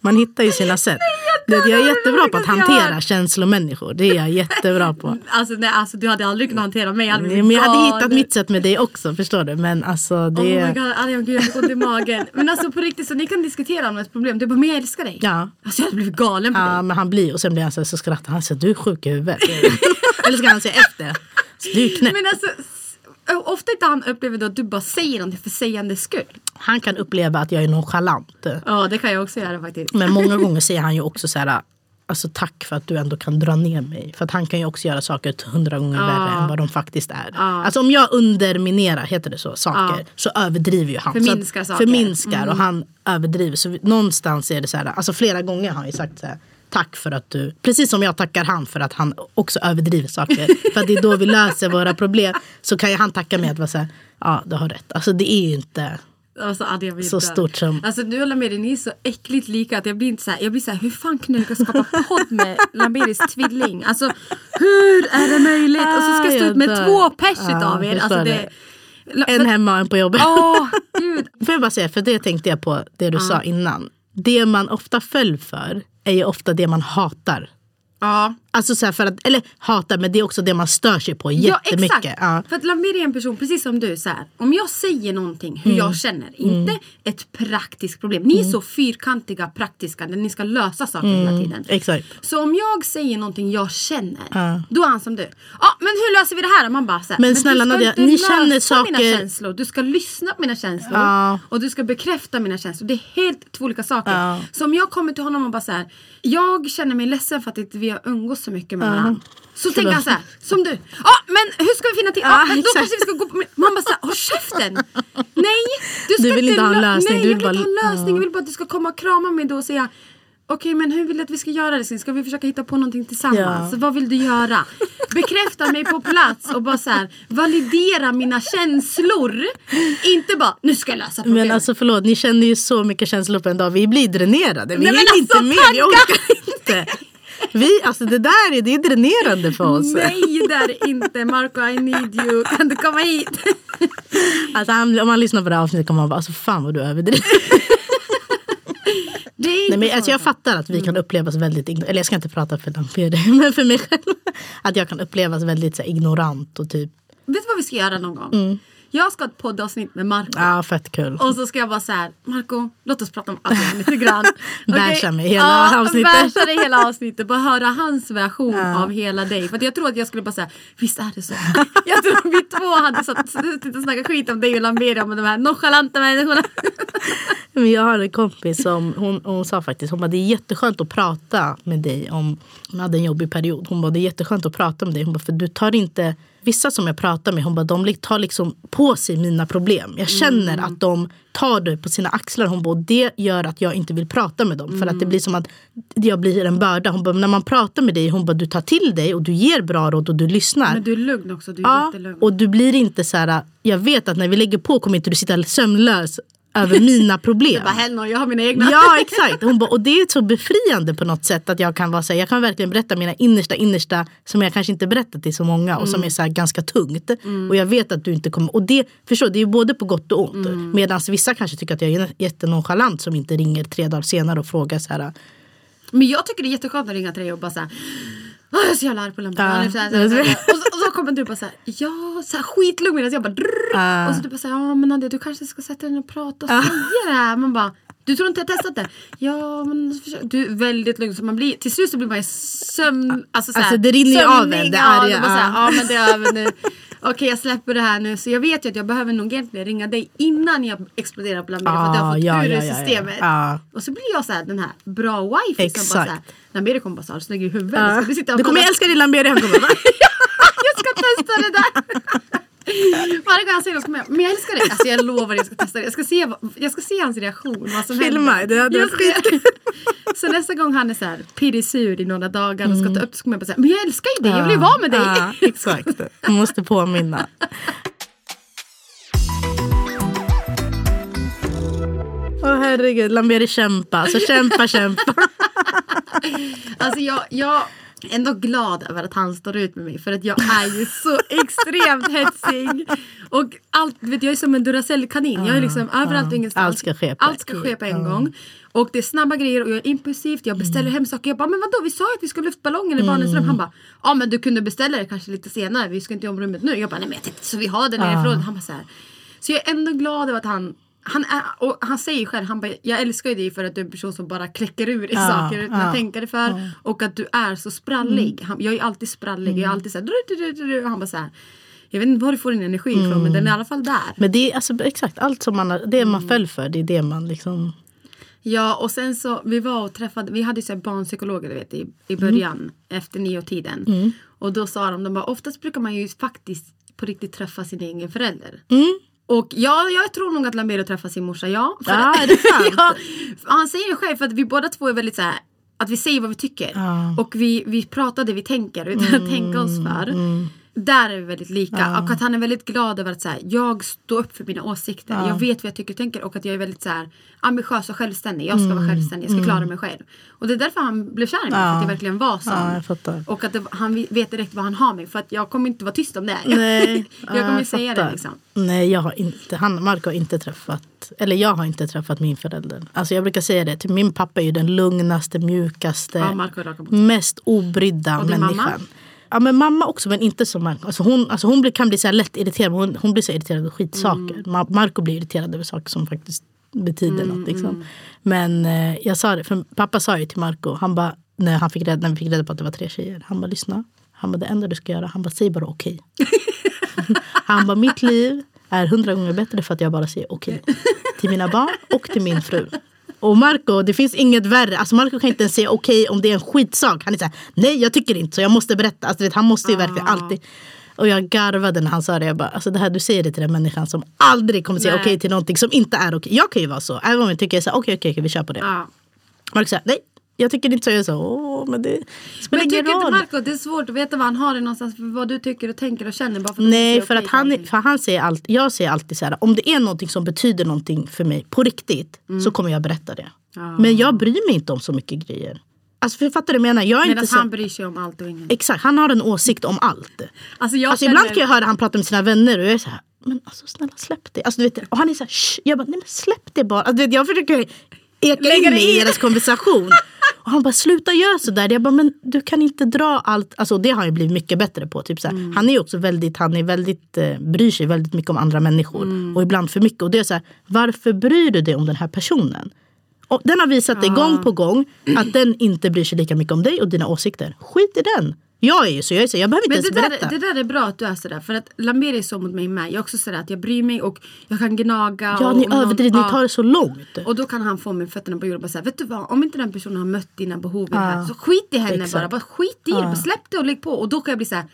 Man hittar ju sina sätt. Nej, jag, är jättebra på att hantera känslomänniskor. Det är jag jättebra på. [LAUGHS] Alltså, nej, alltså, du hade aldrig kunnat hantera mig. Jag nej, men jag hade hittat mitt sätt med dig också. Förstår du? Men alltså det... Oh my god, gud, jag har ont i magen. Men alltså på riktigt, så ni kan diskutera om ett problem. Du bara, men jag älskar dig. Ja. Alltså jag hade blivit galen på ja, dig. Ja, men han blir och sen blir han så, så skrattar han. Så, du är sjuk i huvudet. [LAUGHS] Eller ska han säga efter? Så du är knäpp. Men alltså, ofta inte han upplever då att du bara säger någonting för sägandets skull. Han kan uppleva att jag är nonchalant. Ja det kan jag också göra faktiskt. Men många [LAUGHS] gånger säger han ju också så här Alltså tack för att du ändå kan dra ner mig. För att han kan ju också göra saker hundra gånger ja. värre än vad de faktiskt är. Ja. Alltså om jag underminerar, heter det så, saker ja. så överdriver ju han. Förminskar saker. Förminskar mm. och han överdriver. Så någonstans är det så här, alltså flera gånger har han ju sagt så här tack för att du, precis som jag tackar han för att han också överdriver saker. för att det är då vi löser våra problem. Så kan ju han tacka mig att vara så här, ja du har rätt. Alltså det är ju inte Alltså, Adi, så stort som... Alltså du och Lameri, ni är så äckligt lika att jag blir inte så här, jag blir så här, hur fan kunde jag skapa podd med Lameris tvilling? Alltså hur är det möjligt? och så ska jag stå ut med två pers ja, av er. Alltså, det... En hemma och en på jobbet. Oh, Gud. [LAUGHS] Får jag bara säga, för det tänkte jag på det du ja. sa innan. Det man ofta föll för är ju ofta det man hatar. Ja. Alltså så för att, eller hatar, men det är också det man stör sig på jättemycket. Ja, exakt. Ja. För att Lamir är en person, precis som du, så här, om jag säger någonting hur mm. jag känner, inte mm. ett praktiskt problem. Ni är mm. så fyrkantiga praktiska när ni ska lösa saker hela mm, tiden. Exakt. Så om jag säger någonting jag känner, ja. då är han som du. Ja, men hur löser vi det här? Man bara så här, men, men snälla Nadja, ni känner saker... mina känslor. Du ska lyssna på mina känslor. Ja. Och du ska bekräfta mina känslor. Det är helt två olika saker. Ja. Så om jag kommer till honom och bara så här, jag känner mig ledsen för att inte vi har umgås så mycket med varandra. Så tänker han så här, som du. Ja men hur ska vi finna tid? Ja, men då kanske vi ska gå på... Man bara såhär, håll käften! Nej! Du, ska du vill inte ha en lösning. Nej, du vill jag vill inte ha en lösning. Jag vill bara att du ska komma och krama mig då och säga okej men hur vill du att vi ska göra det? Ska vi försöka hitta på någonting tillsammans? Ja. Vad vill du göra? Bekräfta mig på plats och bara så här, validera mina känslor. Inte bara, nu ska jag lösa problemet. Men alltså förlåt, ni känner ju så mycket känslor på en dag. Vi blir dränerade. Vi Nej, men hinner inte alltså, med. Vi orkar inte. Vi, alltså det där är, det är dränerande för oss. Nej det är inte. Marco I need you. Kan du komma hit? Alltså han, om man lyssnar på det här avsnittet kommer man bara, alltså fan vad du överdriver. Nej, men, så. alltså, jag fattar att vi kan upplevas väldigt, eller jag ska inte prata för Lampere, men för mig själv. Att jag kan upplevas väldigt så här, ignorant och typ, Vet du vad vi ska göra någon gång? Jag ska ha ett poddavsnitt med Marco. ja fett kul. Och så ska jag vara så här, Marco, låt oss prata om Adrian [LAUGHS] lite grann. Basha mig hela ja, avsnittet. Basha dig hela avsnittet. Bara höra hans version av hela dig. För jag tror att jag skulle bara säga, visst är det så. [LAUGHS] jag tror att vi två hade suttit och snackat skit om dig och Lamberia om de här nonchalanta människorna. [LAUGHS] Men jag har en kompis som hon, hon sa faktiskt hon bara, det är jätteskönt att prata med dig om hon hade en jobbig period. Hon bara, det är jätteskönt att prata med dig. Hon bara, för du tar inte Vissa som jag pratar med hon bara, de tar liksom på sig mina problem. Jag känner att de tar det på sina axlar. Hon bara, det gör att jag inte vill prata med dem. För att det blir som att jag blir en börda. Hon bara, när man pratar med dig, hon bara, du tar till dig och du ger bra råd och du lyssnar. Men du är lugn också, du är Ja, jättelugn. och du blir inte så här, jag vet att när vi lägger på kommer inte du sitta sömnlös över mina [LAUGHS] problem. Bara Hellnor, jag har mina egna. Ja [LAUGHS] exakt. Hon bara, och det är så befriande på något sätt att jag kan vara så här, jag kan verkligen berätta mina innersta innersta som jag kanske inte berättat till så många och som är så här ganska tungt. Och jag vet att du inte kommer, och det förstår det är både på gott och ont. Medan vissa kanske tycker att jag är jättenonchalant som inte ringer tre dagar senare och frågar så här. Men jag tycker det är jätteskönt att ringa till dig och bara såhär Åh, jag är så jävla arg på lampan. Ja. Så här, så här, så här. Och, så, och så kommer du bara såhär, ja, så här, skitlugn medan jag bara drrrr. Och så du bara såhär, ja men Nadia du kanske ska sätta dig ner och prata och säga det här. Man bara, du tror inte jag har testat det? Ja men du är väldigt lugn så man blir, till slut så blir man ju sömn, alltså, så här, Alltså, det rinner ju av en, det ja, arga, här, ja. ja men det är över nu. [LAUGHS] Okej jag släpper det här nu så jag vet ju att jag behöver nog egentligen ringa dig innan jag exploderar på Lamberia för att jag har Ah, fått ja, ur ja, ja, systemet. Ja. Och så blir jag så här, den här bra wifi som bara Exakt. så här, Lamberia kommer bara så här, slänga i huvudet. Ska du, kommer älska din Lamberia. Han kommer bara, [LAUGHS] [LAUGHS] jag ska testa det där. Varje gång han säger något så kommer jag, men jag älskar det. Alltså jag lovar jag ska testa det. Jag ska se, jag ska se hans reaktion. Vad som Filma, händer. det hade varit ska- [LAUGHS] Så nästa gång han är så här pirrig-sur i några dagar och ska ta upp så kommer jag bara säga, men jag älskar ju dig, jag vill ju vara med dig. Ja, [LAUGHS] exakt. Jag måste påminna. Åh herregud, Lamberia kämpa. Alltså kämpa, kämpa. [LAUGHS] Alltså jag, jag ändå glad över att han står ut med mig för att jag är ju så [LAUGHS] extremt hetsig. Och allt, vet, jag är som en Duracell-kanin. Jag är liksom överallt och ingenstans. Allt ska ske på Allt ska ske på en gång. Och det är snabba grejer och jag är impulsivt. Jag beställer hem saker. Jag bara, men vadå vi sa ju att vi skulle lyfta ballongen i barnens rum. Han bara, ja men du kunde beställa det kanske lite senare. Vi ska inte göra om rummet nu. Jag bara, nej men jag tänkte så vi har det förrådet. Han bara så här. Så jag är ändå glad över att han han, är, och han säger själv, han bara, jag älskar dig för att du är en person som bara kläcker ur i Ja, saker utan ja, att tänka dig för. Och att du är så sprallig. Han, jag är alltid sprallig. Jag är alltid såhär, du, du, du, du. Han bara såhär, jag vet inte var du får din energi ifrån men den är i alla fall där. Men det är alltså, exakt allt som man, det man föll för, det är det man liksom... Ja och sen så vi var och träffade, vi hade ju så här barnpsykologer du vet i, i början efter nio-tiden. Och då sa de, de bara, oftast brukar man ju faktiskt på riktigt träffa sin egen förälder. Och ja, jag tror nog att Lambero träffar sin morsa, ja. För Ja, att- är det [LAUGHS] sant? ja, han säger det själv för att vi båda två är väldigt så här att vi säger vad vi tycker. Ja. Och vi, vi pratar det vi tänker utan att tänka oss för. Där är vi väldigt lika. Och att han är väldigt glad över att så här, jag står upp för mina åsikter. Jag vet vad jag tycker och tänker och att jag är väldigt så här, ambitiös och självständig. Jag ska vara självständig, jag ska klara mig själv. Och det är därför han blev kär i mig, för att jag verkligen var sån. Ja, jag. Och att det, han vet direkt vad han har mig för att jag kommer inte vara tyst om det. Nej, [LAUGHS] jag kommer ja, ju säga fattar. det liksom. Nej, jag har inte, han, Marco har inte träffat, eller jag har inte träffat min förälder. Alltså jag brukar säga det, typ, min pappa är ju den lugnaste, mjukaste, Ja, mest obrydda Och människan. mamma? Ja men mamma också men inte som Marco. Alltså hon, alltså hon blir, kan bli så lätt irriterad. men Hon, hon blir så irriterad över skitsaker. Mm. Ma- Marco blir irriterad över saker som faktiskt betyder Mm, något. Liksom. Men eh, jag sa det, för pappa sa ju till Marco, han bara, när, han fick reda, när vi fick reda på att det var tre tjejer. Han bara lyssna. Han bara det enda du ska göra, han bara säg bara okej. [LAUGHS] han bara mitt liv är hundra gånger bättre för att jag bara säger okej. [LAUGHS] Till mina barn och till min fru. Och Marco, det finns inget värre. Alltså Marco kan inte ens säga okej om det är en skitsak. Han är såhär, nej jag tycker inte så, jag måste berätta. Alltså, vet, han måste ju verkligen alltid. Och jag garvade när han sa det. Jag bara, alltså det här du säger det till den människan som aldrig kommer säga okej till någonting som inte är okej. Jag kan ju vara så. Även om jag tycker så okej okej okej vi kör på det. Ja. Marco säger nej. Jag tycker inte så. Jag så, åh, men det spelar Men tycker ingen inte roll. Marco att det är svårt att veta vad han har det någonstans för vad du tycker och tänker och känner? Bara för att Nej, för att han, för han säger allt, jag säger alltid så här, om det är någonting som betyder någonting för mig på riktigt Mm. så kommer jag berätta det. Men jag bryr mig inte om så mycket grejer. Alltså för fattar du vad jag menar? Jag är Medan inte så, han bryr sig om allt och inget. Exakt, han har en åsikt om allt. Alltså jag Alltså känner... ibland kan jag höra han prata med sina vänner och jag är så här, men alltså snälla släpp det. Alltså, du vet, och han är så här, Shh. jag bara, nej men släpp det bara. Alltså, vet, jag försöker eka in mig i deras konversation. Och han bara, sluta göra sådär. Jag bara, men du kan inte dra allt. Alltså det har han ju blivit mycket bättre på. Typ, så här. Mm. Han är ju också väldigt, han är väldigt, eh, bryr sig väldigt mycket om andra människor. Mm. Och ibland för mycket. Och det är så här, varför bryr du dig om den här personen? Och den har visat dig gång på gång att den inte bryr sig lika mycket om dig och dina åsikter. Skit i den. Jag är ju så, jag, är så, jag behöver inte Men det ens där, berätta. det där är bra att du är sådär. För att Lamberi är så mot mig med. Jag är också sådär att jag bryr mig och jag kan gnaga. Ja, och ni överdriver, ja. ni tar det så långt. Och då kan han få med fötterna på jorden och bara säga, vet du vad, om inte den personen har mött dina behov det här, så skit i henne Exakt. bara. Bara skit i det, bara släpp det och lägg på. Och då kan jag bli så här,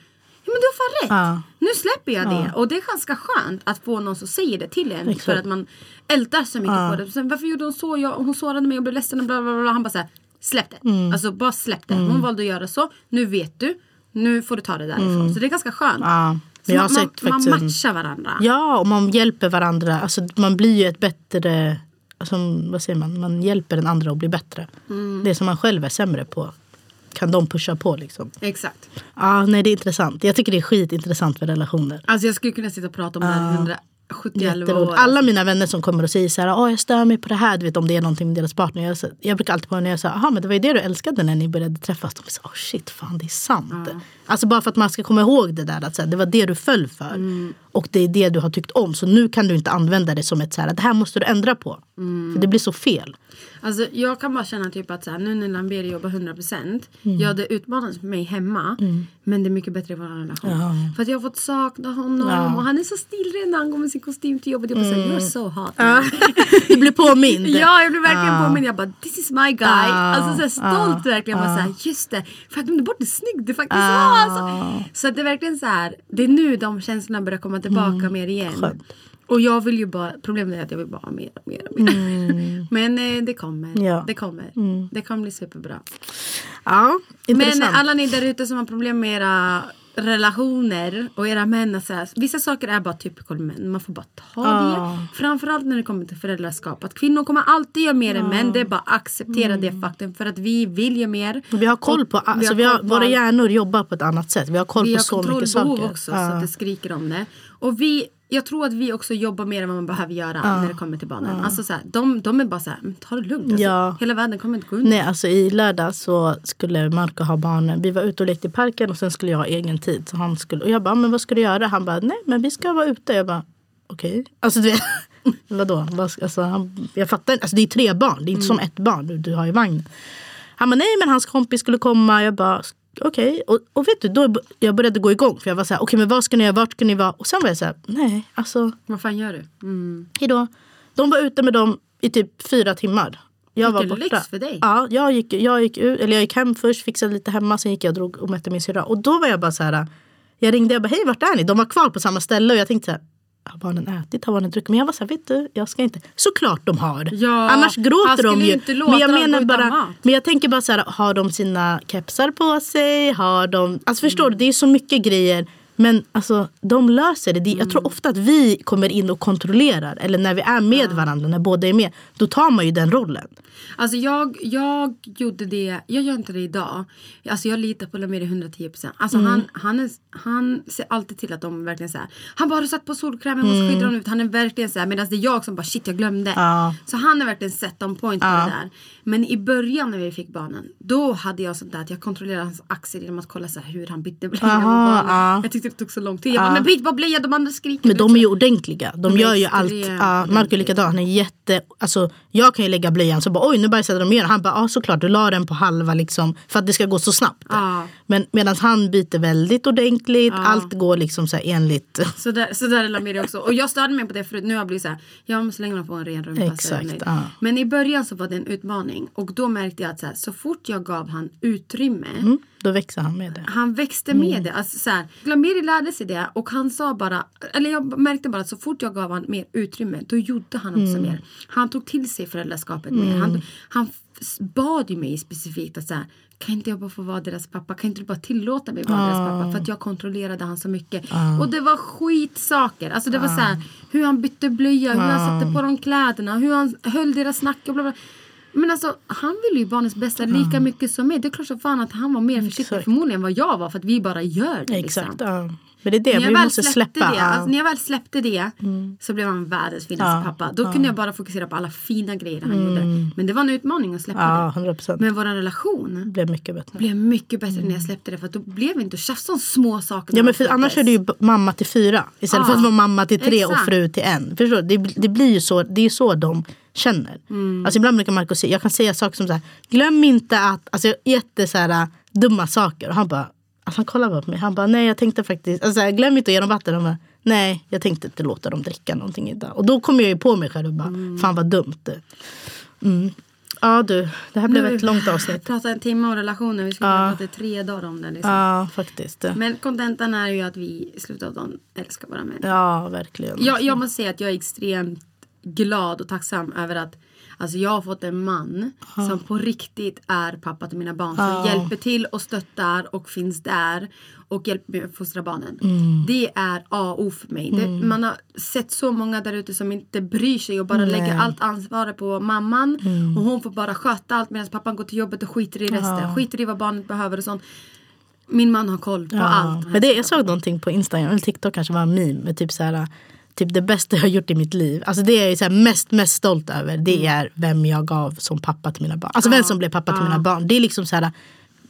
ja men du har fan rätt. Ja. Nu släpper jag det. Och det är ganska skönt att få någon som säger det till en. Exakt. För att man ältar så mycket på det. Sen, varför gjorde hon så? Jag, hon sårade mig och blev ledsen och bla bla bla. Han bara så här, släpp det. Mm. Alltså bara släpp det. Hon valde att göra så, nu vet du. Nu får du ta det därifrån. Så det är ganska skönt. Mm. Ja, Så man, man, man matchar varandra. Ja, och man hjälper varandra. Alltså, man blir ju ett bättre... Alltså, vad säger man? Man hjälper den andra att bli bättre. Mm. Det som man själv är sämre på kan de pusha på. Liksom. Exakt. Ja, nej, det är intressant. Jag tycker det är skitintressant med relationer. Alltså jag skulle kunna sitta och prata om det här i 170 år. Jätteroligt. Alla mina vänner som kommer och säger så här, Åh, jag stör mig på det här, du vet om det är någonting med deras partner. Jag, så- jag brukar alltid på när jag säger, jaha men det var ju det du älskade när ni började träffas. De säger, oh shit, fan det är sant. Alltså bara för att man ska komma ihåg det där, att så här, det var det du föll för. Mm. Och det är det du har tyckt om. Så nu kan du inte använda det som ett så här, det här måste du ändra på. Mm. För det blir så fel. Alltså, jag kan bara känna typ att så här, nu när Lamberi jobbar 100% Mm. Ja det är utmanande för mig hemma Men det är mycket bättre i vår relation. För att jag har fått sakna honom Ja. Och han är så stilren när han går med sin kostym till jobbet. Jag bara såhär, you're so hot. [LAUGHS] Du blir påmind. [LAUGHS] Ja jag blev verkligen påmind. Jag bara this is my guy. Alltså så här, stolt verkligen. Bara så här, Just det, för jag glömde bort hur snygg du faktiskt var alltså. Så att det är verkligen så här Det är nu de känslorna börjar komma tillbaka mer igen. Skönt. Och jag vill ju bara, problemet är att jag vill bara ha mer och mer och mer. [LAUGHS] Men eh, det kommer. Ja. Det kommer. Det kommer bli superbra. Ja, intressant. Men alla ni där ute som har problem med era relationer och era män. Alltså, vissa saker är bara typical män. Man får bara ta det. Framförallt när det kommer till föräldraskap. Att kvinnor kommer alltid göra mer än män. Det är bara att acceptera det faktum. För att vi vill göra mer. vi har koll på, alltså, vi har, koll på våra hjärnor jobbar på ett annat sätt. Vi har koll Vi på har så mycket kontrollbehov saker. också Ja. så att det skriker om det. Och vi, jag tror att vi också jobbar mer än vad man behöver göra när det kommer till barnen. Alltså så här, de, de är bara så här, "Men ta det lugnt. Alltså, Ja. Hela världen kommer inte gå under. Nej, alltså i lördag så skulle Marco ha barnen. Vi var ute och lekte i parken och sen skulle jag ha egen tid. Så han skulle, och jag bara, men vad ska du göra? Han bara, nej men vi ska vara ute. Jag bara, okej. Alltså du vet, [LAUGHS] vadå? Alltså, han, jag fattar inte. Alltså det är tre barn, det är inte som ett barn du, du har i vagnen. Han bara, nej men hans kompis skulle komma. Jag bara, okej. Och, och vet du, då jag började gå igång. För jag var så här, okej men vad ska ni göra? Vart ska ni vara? Och sen var jag så här, nej alltså Vad fan gör du? Mm. Hejdå. De var ute med dem i typ fyra timmar. Jag var Vilken borta. lyx för dig. Ja, jag gick, jag, gick ut, eller jag gick hem först, fixade lite hemma, sen gick jag och drog och mätte min syrra. Och då var jag bara så här, jag ringde och bara hej vart är ni? De var kvar på samma ställe och jag tänkte så här, har barnen ätit? Har barnen druckit? Men jag var så här, vet du, jag ska inte. Såklart de har. Ja, Annars gråter de ju. inte låta Men jag menar bara, men jag tänker bara så här, har de sina kepsar på sig? Har de, alltså förstår du, det är så mycket grejer. Men alltså, de löser det. Jag tror ofta att vi kommer in och kontrollerar. Eller när vi är med varandra, när båda är med. Då tar man ju den rollen. Alltså jag, jag gjorde det, jag gör inte det idag. Alltså jag litar på Lamir i 110%. Alltså Mm. han, han, är, han ser alltid till att de verkligen säger Han bara har du satt på solkrämen, måste skydda dem ut. Han är verkligen så här medan det är jag som bara shit jag glömde. Mm. Ja. Så han är verkligen set on point på det där. Men i början när vi fick barnen, då hade jag sånt där att jag kontrollerade hans axel genom att kolla så hur han bytte blöja Aha, barnen. ja. Jag tyckte det tog så lång tid. Jag bara, men byt bara blöja, de andra skriker. Men de är ju ordentliga. De, gör ju allt. Ja, Marco är likadan. Han är jätte... Alltså, jag kan ju lägga blöjan så bara oj nu sätta dem igen. Han bara ja såklart du la den på halva liksom. För att det ska gå så snabbt. Ja. Men medan han byter väldigt ordentligt. Allt går liksom så här enligt. Så där, så där är Lamiri också. Och jag störde mig på det förut. Nu har jag blivit så här, jag måste länge få en ren rumpa. Exakt, ja. Men i början så var det en utmaning. Och då märkte jag att så, här, så fort jag gav han utrymme. Mm, då växer han med det. Han växte med det. Alltså, så här, Lamiri lärde sig det. Och han sa bara, eller jag märkte bara att så fort jag gav han mer utrymme. Då gjorde han också mer. Han tog till sig sig i föräldraskapet. Mm. Han, han f- bad ju mig specifikt att så här, kan inte jag bara få vara deras pappa? Kan inte du bara tillåta mig vara deras pappa? För att jag kontrollerade han så mycket. Och det var skitsaker. Alltså det var så här, hur han bytte blöja, hur han satte på dem kläderna, hur han höll deras snack och bla bla. Men alltså han ville ju barnens bästa lika mycket som mig. Det är klart som fan att han var mer försiktig Exakt. förmodligen än vad jag var för att vi bara gör det. Exakt. Liksom. Ja. Men det är det, När jag vi väl måste släppa. det, ja. Mm. alltså, när jag väl släppte det så blev han världens finaste pappa. Då kunde jag bara fokusera på alla fina grejer han gjorde. Men det var en utmaning att släppa Mm. Ja, det. 100 procent. Men vår relation Det blev mycket bättre. blev mycket bättre när jag släppte det. För då blev vi inte att tjafsa om små saker. Ja men för annars är det ju mamma till fyra istället för Ja, att vara mamma till tre och exakt. fru till en. Förstår du? Det, det blir ju så, det är så de känner. Mm. Alltså ibland brukar Marco säga, jag kan säga saker som så här, glöm inte att, alltså jätte så här, dumma saker. Och han bara, alltså han kollar bara på mig, han bara nej jag tänkte faktiskt, alltså, så här, glöm inte att ge dem vatten. Han bara, nej jag tänkte inte låta dem dricka någonting idag. Och då kommer jag ju på mig själv och bara, Mm. fan vad dumt. Mm. Ja du, det här blev Nu- ett långt avsnitt. [LAUGHS] Prata en timme om relationer. Vi skulle kunna prata i tre dagar om det. Liksom. Ja faktiskt. Men kontentan är ju att vi i slutet av dagen älskar våra män. Ja verkligen. Jag, jag måste säga att jag är extremt glad och tacksam över att Alltså jag har fått en man som på riktigt är pappa till mina barn. Som hjälper till och stöttar och finns där. Och hjälper mig att fostra barnen. Mm. Det är A och O för mig. Det, man har sett så många där ute som inte bryr sig och bara lägger allt ansvar på mamman. Mm. Och hon får bara sköta allt medan pappan går till jobbet och skiter i resten. Skiter i vad barnet behöver och sånt. Min man har koll på allt. Men det, jag såg någonting på Instagram, eller TikTok kanske var en meme med typ så här, typ det bästa jag har gjort i mitt liv. Alltså det jag är så här mest, mest stolt över det Mm. är vem jag gav som pappa till mina barn. Alltså vem som blev pappa till mina barn. Det är liksom så här,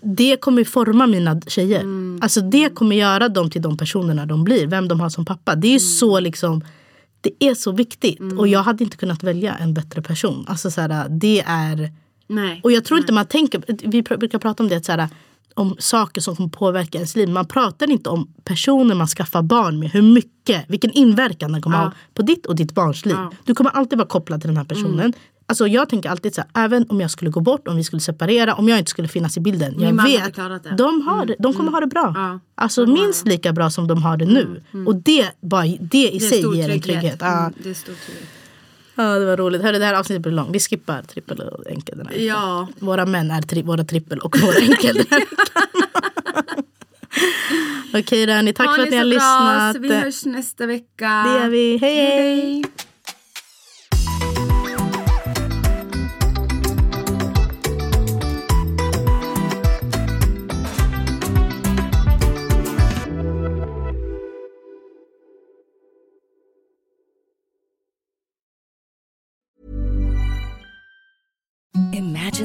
det kommer forma mina tjejer. Mm. Alltså det kommer göra dem till de personerna de blir. Vem de har som pappa. Det är Mm. så liksom det är så viktigt. Och jag hade inte kunnat välja en bättre person. Alltså så här, det är Nej. och jag tror inte man tänker, vi brukar prata om det, så här, om saker som kommer påverka ens liv. Man pratar inte om personer man skaffar barn med, hur mycket, vilken inverkan den kommer ha på ditt och ditt barns liv. Du kommer alltid vara kopplad till den här personen. Mm. Alltså jag tänker alltid så här, även om jag skulle gå bort, om vi skulle separera, om jag inte skulle finnas i bilden. jag man hade vet. Mm. de, har, det- de kommer ha det bra. Ja. Alltså minst lika bra som de har det nu. Och det, bara, det i Det sig ger en trygghet. Ja. Mm, det är stor trygghet. Ja, det var roligt. Hörru, det här avsnittet blir långt. Vi skippar trippel och enkel den här veckan. Ja. Våra män är tri- våra trippel och våra enkel den här veckan. Okej Rani, tack Ha för att ni har bra, lyssnat. Vi hörs nästa vecka. Det gör vi. Hej hej! Hej.